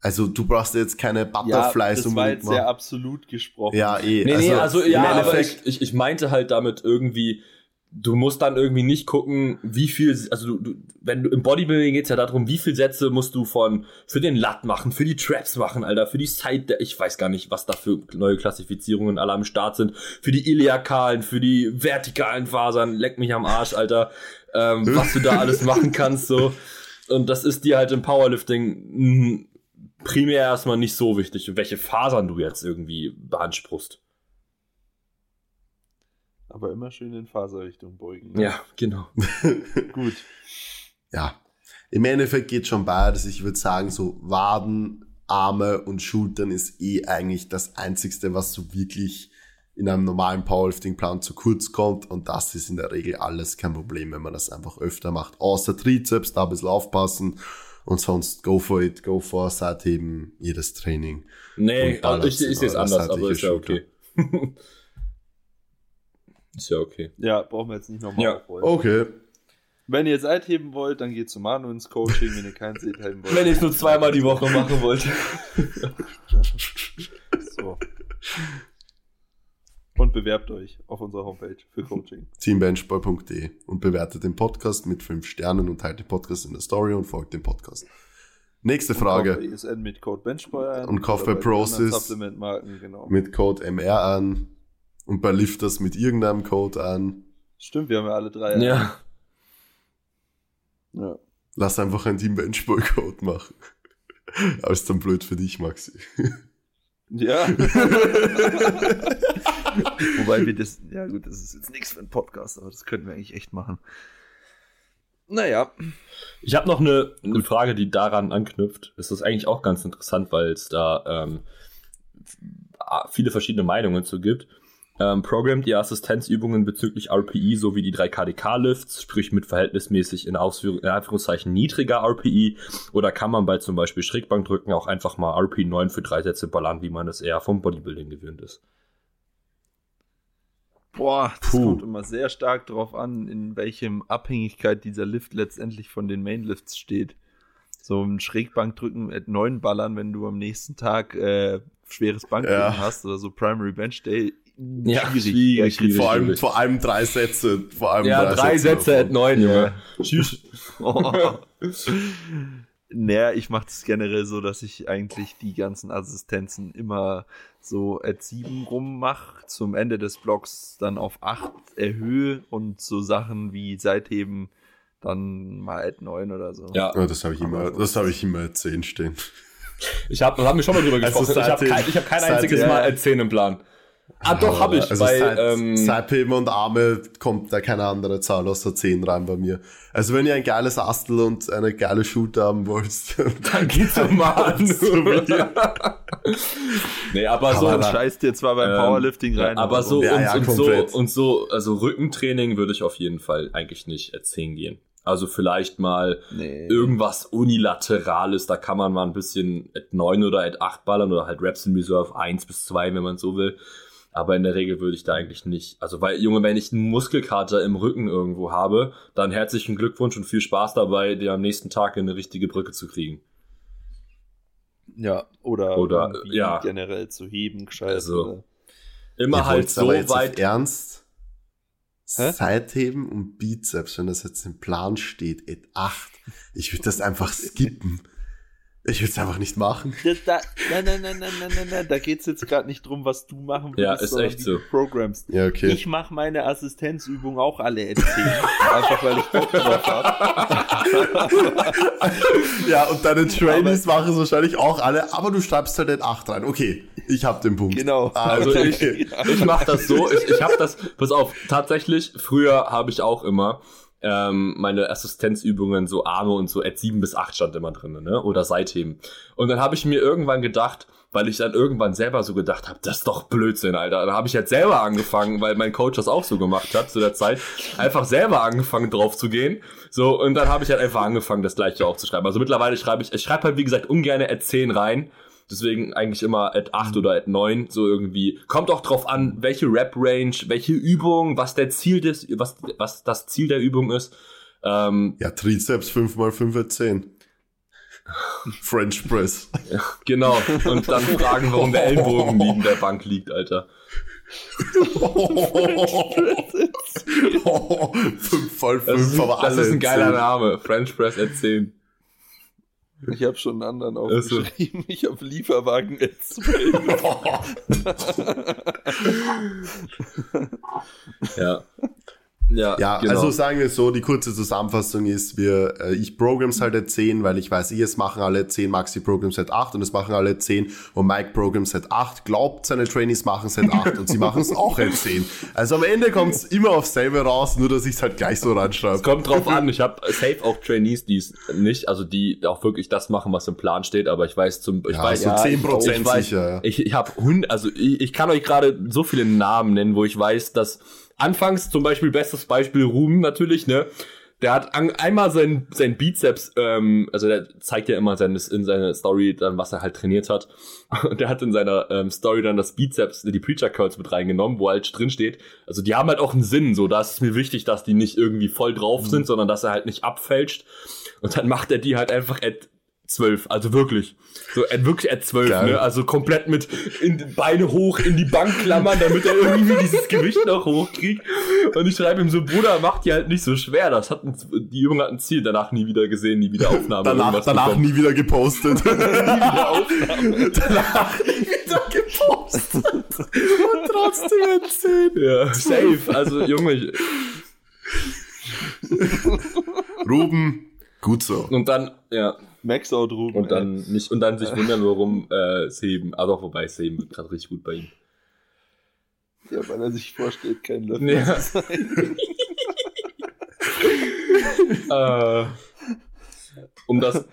[SPEAKER 3] Also du brauchst jetzt keine Butterflies
[SPEAKER 1] ja, das war jetzt sehr absolut gesprochen.
[SPEAKER 3] Ja, eh.
[SPEAKER 2] Nee, also, nee, also ja, aber ich, ich, ich meinte halt damit irgendwie, du musst dann irgendwie nicht gucken, wie viel, also du, du, wenn du im Bodybuilding geht's ja darum, wie viel Sätze musst du von für den Lat machen, für die Traps machen, Alter, für die Side, ich weiß gar nicht, was da für neue Klassifizierungen alle am Start sind, für die iliakalen, für die vertikalen Fasern, leck mich am Arsch, Alter, ähm, was du da alles (laughs) machen kannst, so. Und das ist dir halt im Powerlifting mh, primär erstmal nicht so wichtig, welche Fasern du jetzt irgendwie beanspruchst.
[SPEAKER 1] Aber immer schön in Faserrichtung beugen.
[SPEAKER 2] Ne? Ja, genau. (laughs)
[SPEAKER 1] Gut.
[SPEAKER 3] Ja. Im Endeffekt geht schon beides. Ich würde sagen, so Waden, Arme und Schultern ist eh eigentlich das Einzigste, was so wirklich in einem normalen Powerlifting-Plan zu kurz kommt. Und das ist in der Regel alles kein Problem, wenn man das einfach öfter macht. Außer Trizeps, da ein bisschen aufpassen. Und sonst go for it, go for Seitheben, jedes Training.
[SPEAKER 2] Nee, sehe es anders, aber ist ja okay. (laughs) Ist ja okay.
[SPEAKER 1] Ja, brauchen wir jetzt nicht nochmal
[SPEAKER 3] ja. aufrollen. Okay.
[SPEAKER 1] Wenn ihr Zeit heben wollt, dann geht zu Manu ins Coaching, wenn ihr kein Zeit heben wollt.
[SPEAKER 2] Wenn ich es nur zweimal die Woche machen wollte. (laughs)
[SPEAKER 1] so. Und bewerbt euch auf unserer Homepage für Coaching.
[SPEAKER 3] Teambenchball.de und bewertet den Podcast mit 5 Sternen und teilt den Podcast in der Story und folgt dem Podcast. Nächste Frage.
[SPEAKER 1] Und ESN mit Code Benchball an.
[SPEAKER 3] Und kauft bei Process
[SPEAKER 1] genau.
[SPEAKER 3] mit Code MR an. Und bei Lifters mit irgendeinem Code an.
[SPEAKER 1] Stimmt, wir haben ja alle drei.
[SPEAKER 2] Ja.
[SPEAKER 3] ja. Lass einfach einen Team Benchball Code machen. (laughs) Aber ist dann blöd für dich, Maxi.
[SPEAKER 1] Ja. (laughs) Wobei wir das, ja gut, das ist jetzt nichts für einen Podcast, aber das könnten wir eigentlich echt machen. Naja.
[SPEAKER 2] Ich habe noch eine, eine Frage, die daran anknüpft. Das ist eigentlich auch ganz interessant, weil es da ähm, viele verschiedene Meinungen zu gibt. Ähm, programmt ihr Assistenzübungen bezüglich RPI sowie die 3 KDK-Lifts, sprich mit verhältnismäßig in, Ausführung, in Anführungszeichen niedriger RPI, oder kann man bei zum Beispiel Schrägbankdrücken auch einfach mal RPI 9 für drei Sätze ballern, wie man das eher vom Bodybuilding gewöhnt ist?
[SPEAKER 1] Boah, das Puh. kommt immer sehr stark darauf an, in welchem Abhängigkeit dieser Lift letztendlich von den Mainlifts steht. So ein Schrägbankdrücken at 9 ballern, wenn du am nächsten Tag äh, schweres Bankdrücken ja. hast oder so Primary Bench Day,
[SPEAKER 2] ja, schwierig. schwierig,
[SPEAKER 3] schwierig vor, allem, vor allem drei Sätze. Vor allem
[SPEAKER 2] ja, drei, drei Sätze, Sätze at neun, Junge. Tschüss. (laughs)
[SPEAKER 1] oh. Naja, ich mache das generell so, dass ich eigentlich die ganzen Assistenzen immer so at 7 rummache, zum Ende des Blocks dann auf 8 erhöhe und so Sachen wie Seitheben dann mal at 9 oder so.
[SPEAKER 3] Ja, ja das habe ich immer, das habe ich immer at 10 stehen.
[SPEAKER 2] Ich habe, haben wir schon mal drüber also gesprochen. Also ich habe kein, hab kein einziges Mal at 10 im Plan. Ah, doch, habe ich.
[SPEAKER 3] Also bei, Seit, ähm, Seitheben und Arme kommt da keine andere Zahl außer 10 rein bei mir. Also wenn ihr ein geiles Astel und eine geile Shooter haben wollt, (laughs)
[SPEAKER 2] dann geht's doch mal an. (laughs) nee, aber so.
[SPEAKER 1] Aber scheißt dir zwar beim ähm, Powerlifting rein.
[SPEAKER 2] Aber so, ja, und, ja, und so, und so, also Rückentraining würde ich auf jeden Fall eigentlich nicht erzählen gehen. Also vielleicht mal nee. irgendwas Unilaterales, da kann man mal ein bisschen at 9 oder at 8 ballern oder halt Reps in Reserve 1 bis 2, wenn man so will. Aber in der Regel würde ich da eigentlich nicht. Also, weil, Junge, wenn ich einen Muskelkater im Rücken irgendwo habe, dann herzlichen Glückwunsch und viel Spaß dabei, dir am nächsten Tag in eine richtige Brücke zu kriegen.
[SPEAKER 1] Ja, oder,
[SPEAKER 2] oder ja.
[SPEAKER 1] generell zu heben, gescheit.
[SPEAKER 2] Also, immer Ihr halt so weit.
[SPEAKER 3] Ernst? Hä? Seitheben und Bizeps, wenn das jetzt im Plan steht, et 8. Ich würde das einfach skippen. (laughs) Ich will es einfach nicht machen.
[SPEAKER 1] Das, da, nein, nein, nein, nein, nein, nein, nein, da geht's jetzt gerade nicht drum, was du machen
[SPEAKER 2] Ja,
[SPEAKER 1] willst,
[SPEAKER 2] ist
[SPEAKER 1] sondern
[SPEAKER 2] echt
[SPEAKER 1] wie
[SPEAKER 2] so.
[SPEAKER 1] du programmst.
[SPEAKER 3] Ja, okay.
[SPEAKER 1] Ich mache meine Assistenzübung auch alle erzählen. (laughs) einfach weil ich Bock drauf habe. (laughs)
[SPEAKER 3] ja, und deine Trainees machen es wahrscheinlich auch alle, aber du schreibst halt den 8 rein. Okay, ich hab den Punkt.
[SPEAKER 1] Genau.
[SPEAKER 3] Ah,
[SPEAKER 2] Also ich, ich mache das so, ich, ich habe das, pass auf, tatsächlich, früher habe ich auch immer ähm, meine Assistenzübungen, so Arme und so, at 7 bis 8 stand immer drin, ne? Oder Seitheben. Und dann habe ich mir irgendwann gedacht, weil ich dann irgendwann selber so gedacht habe, das ist doch Blödsinn, Alter. Da habe ich jetzt selber angefangen, weil mein Coach das auch so gemacht hat zu der Zeit, einfach selber angefangen drauf zu gehen. So, und dann habe ich halt einfach angefangen, das gleiche auch zu schreiben. Also mittlerweile schreibe ich, ich schreibe halt, wie gesagt, ungern at 10 rein. Deswegen eigentlich immer at 8 oder at 9, so irgendwie. Kommt auch drauf an, welche Rap-Range, welche Übung, was der Ziel des, was, was das Ziel der Übung ist. Ähm,
[SPEAKER 3] Ja, Trizeps 5x5 10. (laughs) French Press.
[SPEAKER 2] genau. Und dann fragen, warum der Ellbogen neben der Bank liegt, Alter. (laughs)
[SPEAKER 3] 5 voll
[SPEAKER 2] Das
[SPEAKER 3] 5,
[SPEAKER 2] ist,
[SPEAKER 3] aber
[SPEAKER 2] das
[SPEAKER 3] alle
[SPEAKER 2] ist ein geiler
[SPEAKER 3] 10.
[SPEAKER 2] Name. French Press at 10.
[SPEAKER 1] Ich habe schon einen anderen aufgeschrieben. Ich habe Lieferwagen 12. (laughs)
[SPEAKER 2] Ja. Ja,
[SPEAKER 3] Ja,
[SPEAKER 2] genau.
[SPEAKER 3] also sagen wir so, die kurze Zusammenfassung ist, wir, äh, ich programs halt at 10, weil ich weiß, ich, es machen alle 10, Maxi programs at 8 und es machen alle 10 und Mike programs at 8, glaubt seine Trainees machen es at 8 und sie machen es (laughs) auch at 10. Also am Ende kommt es immer aufs selbe raus, nur dass ich es halt gleich so
[SPEAKER 2] Es
[SPEAKER 3] reinschreibe.
[SPEAKER 2] kommt drauf an. Ich habe safe auch Trainees, die es nicht, also die auch wirklich das machen, was im Plan steht. Aber ich weiß zum, ich
[SPEAKER 3] Ja,
[SPEAKER 2] weiß
[SPEAKER 3] so
[SPEAKER 1] ja,
[SPEAKER 3] 10%
[SPEAKER 2] ich
[SPEAKER 3] sicher.
[SPEAKER 2] Ich, ich habe also ich, ich kann euch gerade so viele Namen nennen, wo ich weiß, dass anfangs zum Beispiel bestes Beispiel Ruben natürlich, ne? Der hat an, einmal sein, sein Bizeps, ähm, also der zeigt ja immer seines, in seiner Story dann, was er halt trainiert hat. (laughs) Und der hat in seiner ähm, Story dann das Bizeps, die Preacher Curls mit reingenommen, wo halt drin steht. Also die haben halt auch einen Sinn, so da ist es mir wichtig, dass die nicht irgendwie voll drauf sind, sondern dass er halt nicht abfälscht. Und dann macht er die halt einfach at 12, also wirklich. So, at, wirklich at 12,
[SPEAKER 3] Geil.
[SPEAKER 2] ne? Also komplett mit in, Beine hoch in die Bank klammern, damit er irgendwie dieses Gewicht noch hochkriegt. Und ich schreibe ihm so, Bruder, mach die halt nicht so schwer. Das hat ein, die Übung hat ein Ziel, danach nie wieder gesehen, nie wieder Aufnahme.
[SPEAKER 3] Danach, danach
[SPEAKER 2] bekommen.
[SPEAKER 3] nie wieder gepostet. (laughs)
[SPEAKER 2] wieder Aufnahme.
[SPEAKER 3] danach nie wieder gepostet. Und trotzdem at 10.
[SPEAKER 2] Ja, safe. Also, Junge, ich,
[SPEAKER 3] Ruben, gut so.
[SPEAKER 2] und dann, ja,
[SPEAKER 1] Maxout Ruben.
[SPEAKER 2] und dann nicht, und dann sich (laughs) wundern, warum äh, Seben, also wobei Seben wird gerade richtig gut bei ihm.
[SPEAKER 1] Ja, weil er sich vorstellt, kein Löffel
[SPEAKER 2] Ja.
[SPEAKER 1] zu sein. (laughs)
[SPEAKER 2] äh, um das,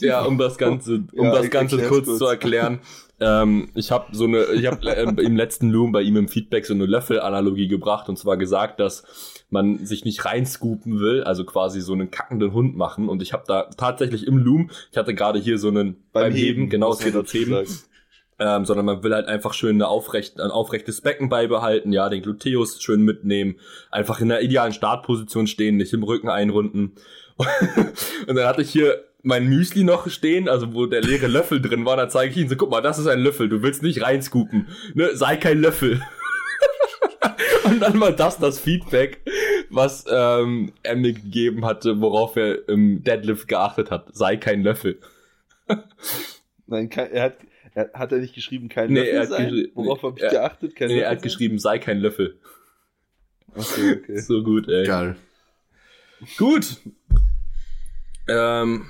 [SPEAKER 2] ja, um das Ganze, um
[SPEAKER 1] Ja,
[SPEAKER 2] das Ganze kurz,
[SPEAKER 1] kurz.
[SPEAKER 2] zu erklären. (laughs) Ähm, ich habe so eine, ich habe äh, (laughs) im letzten Loom bei ihm im Feedback so eine Löffel-Analogie gebracht und zwar gesagt, dass man sich nicht reinscoopen will, also quasi so einen kackenden Hund machen. Und ich habe da tatsächlich im Loom, ich hatte gerade hier so einen beim, Heben, genau,
[SPEAKER 1] muss
[SPEAKER 2] es geht ums Heben,
[SPEAKER 1] sagen.
[SPEAKER 2] Ähm, sondern man will halt einfach schön eine aufrecht, ein aufrechtes Becken beibehalten, ja, den Gluteus schön mitnehmen, einfach in der idealen Startposition stehen, nicht im Rücken einrunden. (laughs) Und dann hatte ich hier mein Müsli noch stehen, also wo der leere Löffel drin war, da zeige ich ihm so, guck mal, das ist ein Löffel, du willst nicht reinscoopen, ne, sei kein Löffel. (laughs) Und dann war das das Feedback, was ähm, er mir gegeben hatte, worauf er im Deadlift geachtet hat, sei kein Löffel. (laughs)
[SPEAKER 1] Nein, er hat, er, hat er nicht geschrieben, kein
[SPEAKER 2] Nee,
[SPEAKER 1] Löffel
[SPEAKER 2] er
[SPEAKER 1] sein? Worauf habe ich
[SPEAKER 2] er-
[SPEAKER 1] geachtet? Kein
[SPEAKER 2] Nee,
[SPEAKER 1] Löffel
[SPEAKER 2] er hat
[SPEAKER 1] sein?
[SPEAKER 2] geschrieben, sei kein Löffel.
[SPEAKER 1] Okay, okay. (laughs)
[SPEAKER 2] So gut, ey.
[SPEAKER 3] Geil.
[SPEAKER 2] Gut. Ähm,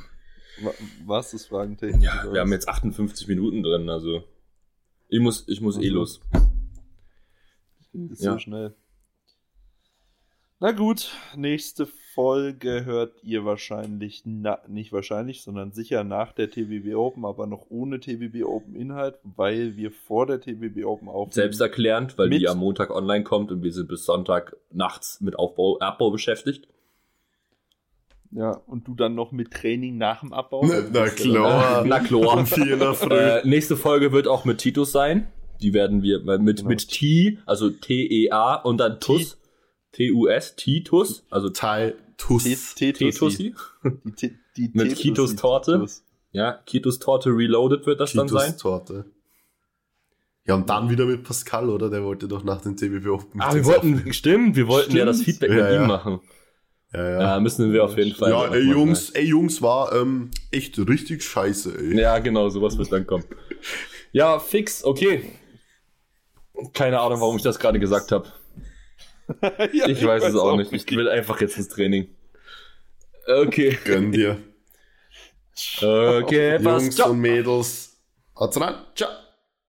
[SPEAKER 1] Wa- Was das Fragentechnik?
[SPEAKER 2] ja, wir haben jetzt 58 Minuten drin, also ich muss, ich muss eh
[SPEAKER 1] Also.
[SPEAKER 2] los.
[SPEAKER 1] Das ist
[SPEAKER 2] Ja.
[SPEAKER 1] so schnell. Na gut, nächste Folge hört ihr wahrscheinlich, na, nicht wahrscheinlich, sondern sicher nach der TBB Open, aber noch ohne TBB Open Inhalt, weil wir vor der TBB Open aufnehmen.
[SPEAKER 2] Selbsterklärend, weil die am Montag online kommt und wir sind bis Sonntag nachts mit Aufbau, Abbau beschäftigt.
[SPEAKER 1] Ja, und du dann noch mit Training nach dem Abbau.
[SPEAKER 3] Na, na klar.
[SPEAKER 2] Na klar.
[SPEAKER 3] Um vier in der Früh.
[SPEAKER 2] Äh, nächste Folge wird auch mit Titus sein. Die werden wir äh, mit,
[SPEAKER 1] Genau.
[SPEAKER 2] mit T, also T-E-A und dann TUS. T-U-S, Titus, also
[SPEAKER 3] Tai Tuss.
[SPEAKER 2] T-Tussi.
[SPEAKER 1] Die, T- die
[SPEAKER 2] Mit. Kitos Torte.
[SPEAKER 1] Titus.
[SPEAKER 2] Ja, Kitus Torte Reloaded wird das dann sein.
[SPEAKER 3] Torte. Ja, und dann wieder mit Pascal, oder? Der wollte doch nach dem TBB Open.
[SPEAKER 2] Ah, wir wollten, stimmt, wir wollten ja das. Feedback mit ihm machen.
[SPEAKER 3] Ja,
[SPEAKER 2] Ja,
[SPEAKER 3] ja.
[SPEAKER 2] müssen wir auf jeden Fall.
[SPEAKER 3] Ja, ey
[SPEAKER 2] machen,
[SPEAKER 3] Jungs, ey Jungs, war ähm, echt richtig scheiße, ey.
[SPEAKER 2] Ja, genau, sowas wird dann kommen. Ja, fix, okay. Keine Ahnung, warum ich das gerade gesagt habe. (laughs)
[SPEAKER 1] Ja,
[SPEAKER 2] Ich, weiß es auch nicht. Ich will einfach jetzt ins Training. Okay.
[SPEAKER 3] Gönn dir.
[SPEAKER 2] Okay, (laughs) passt.
[SPEAKER 3] Jungs und Mädels. Haut's rein. Ciao.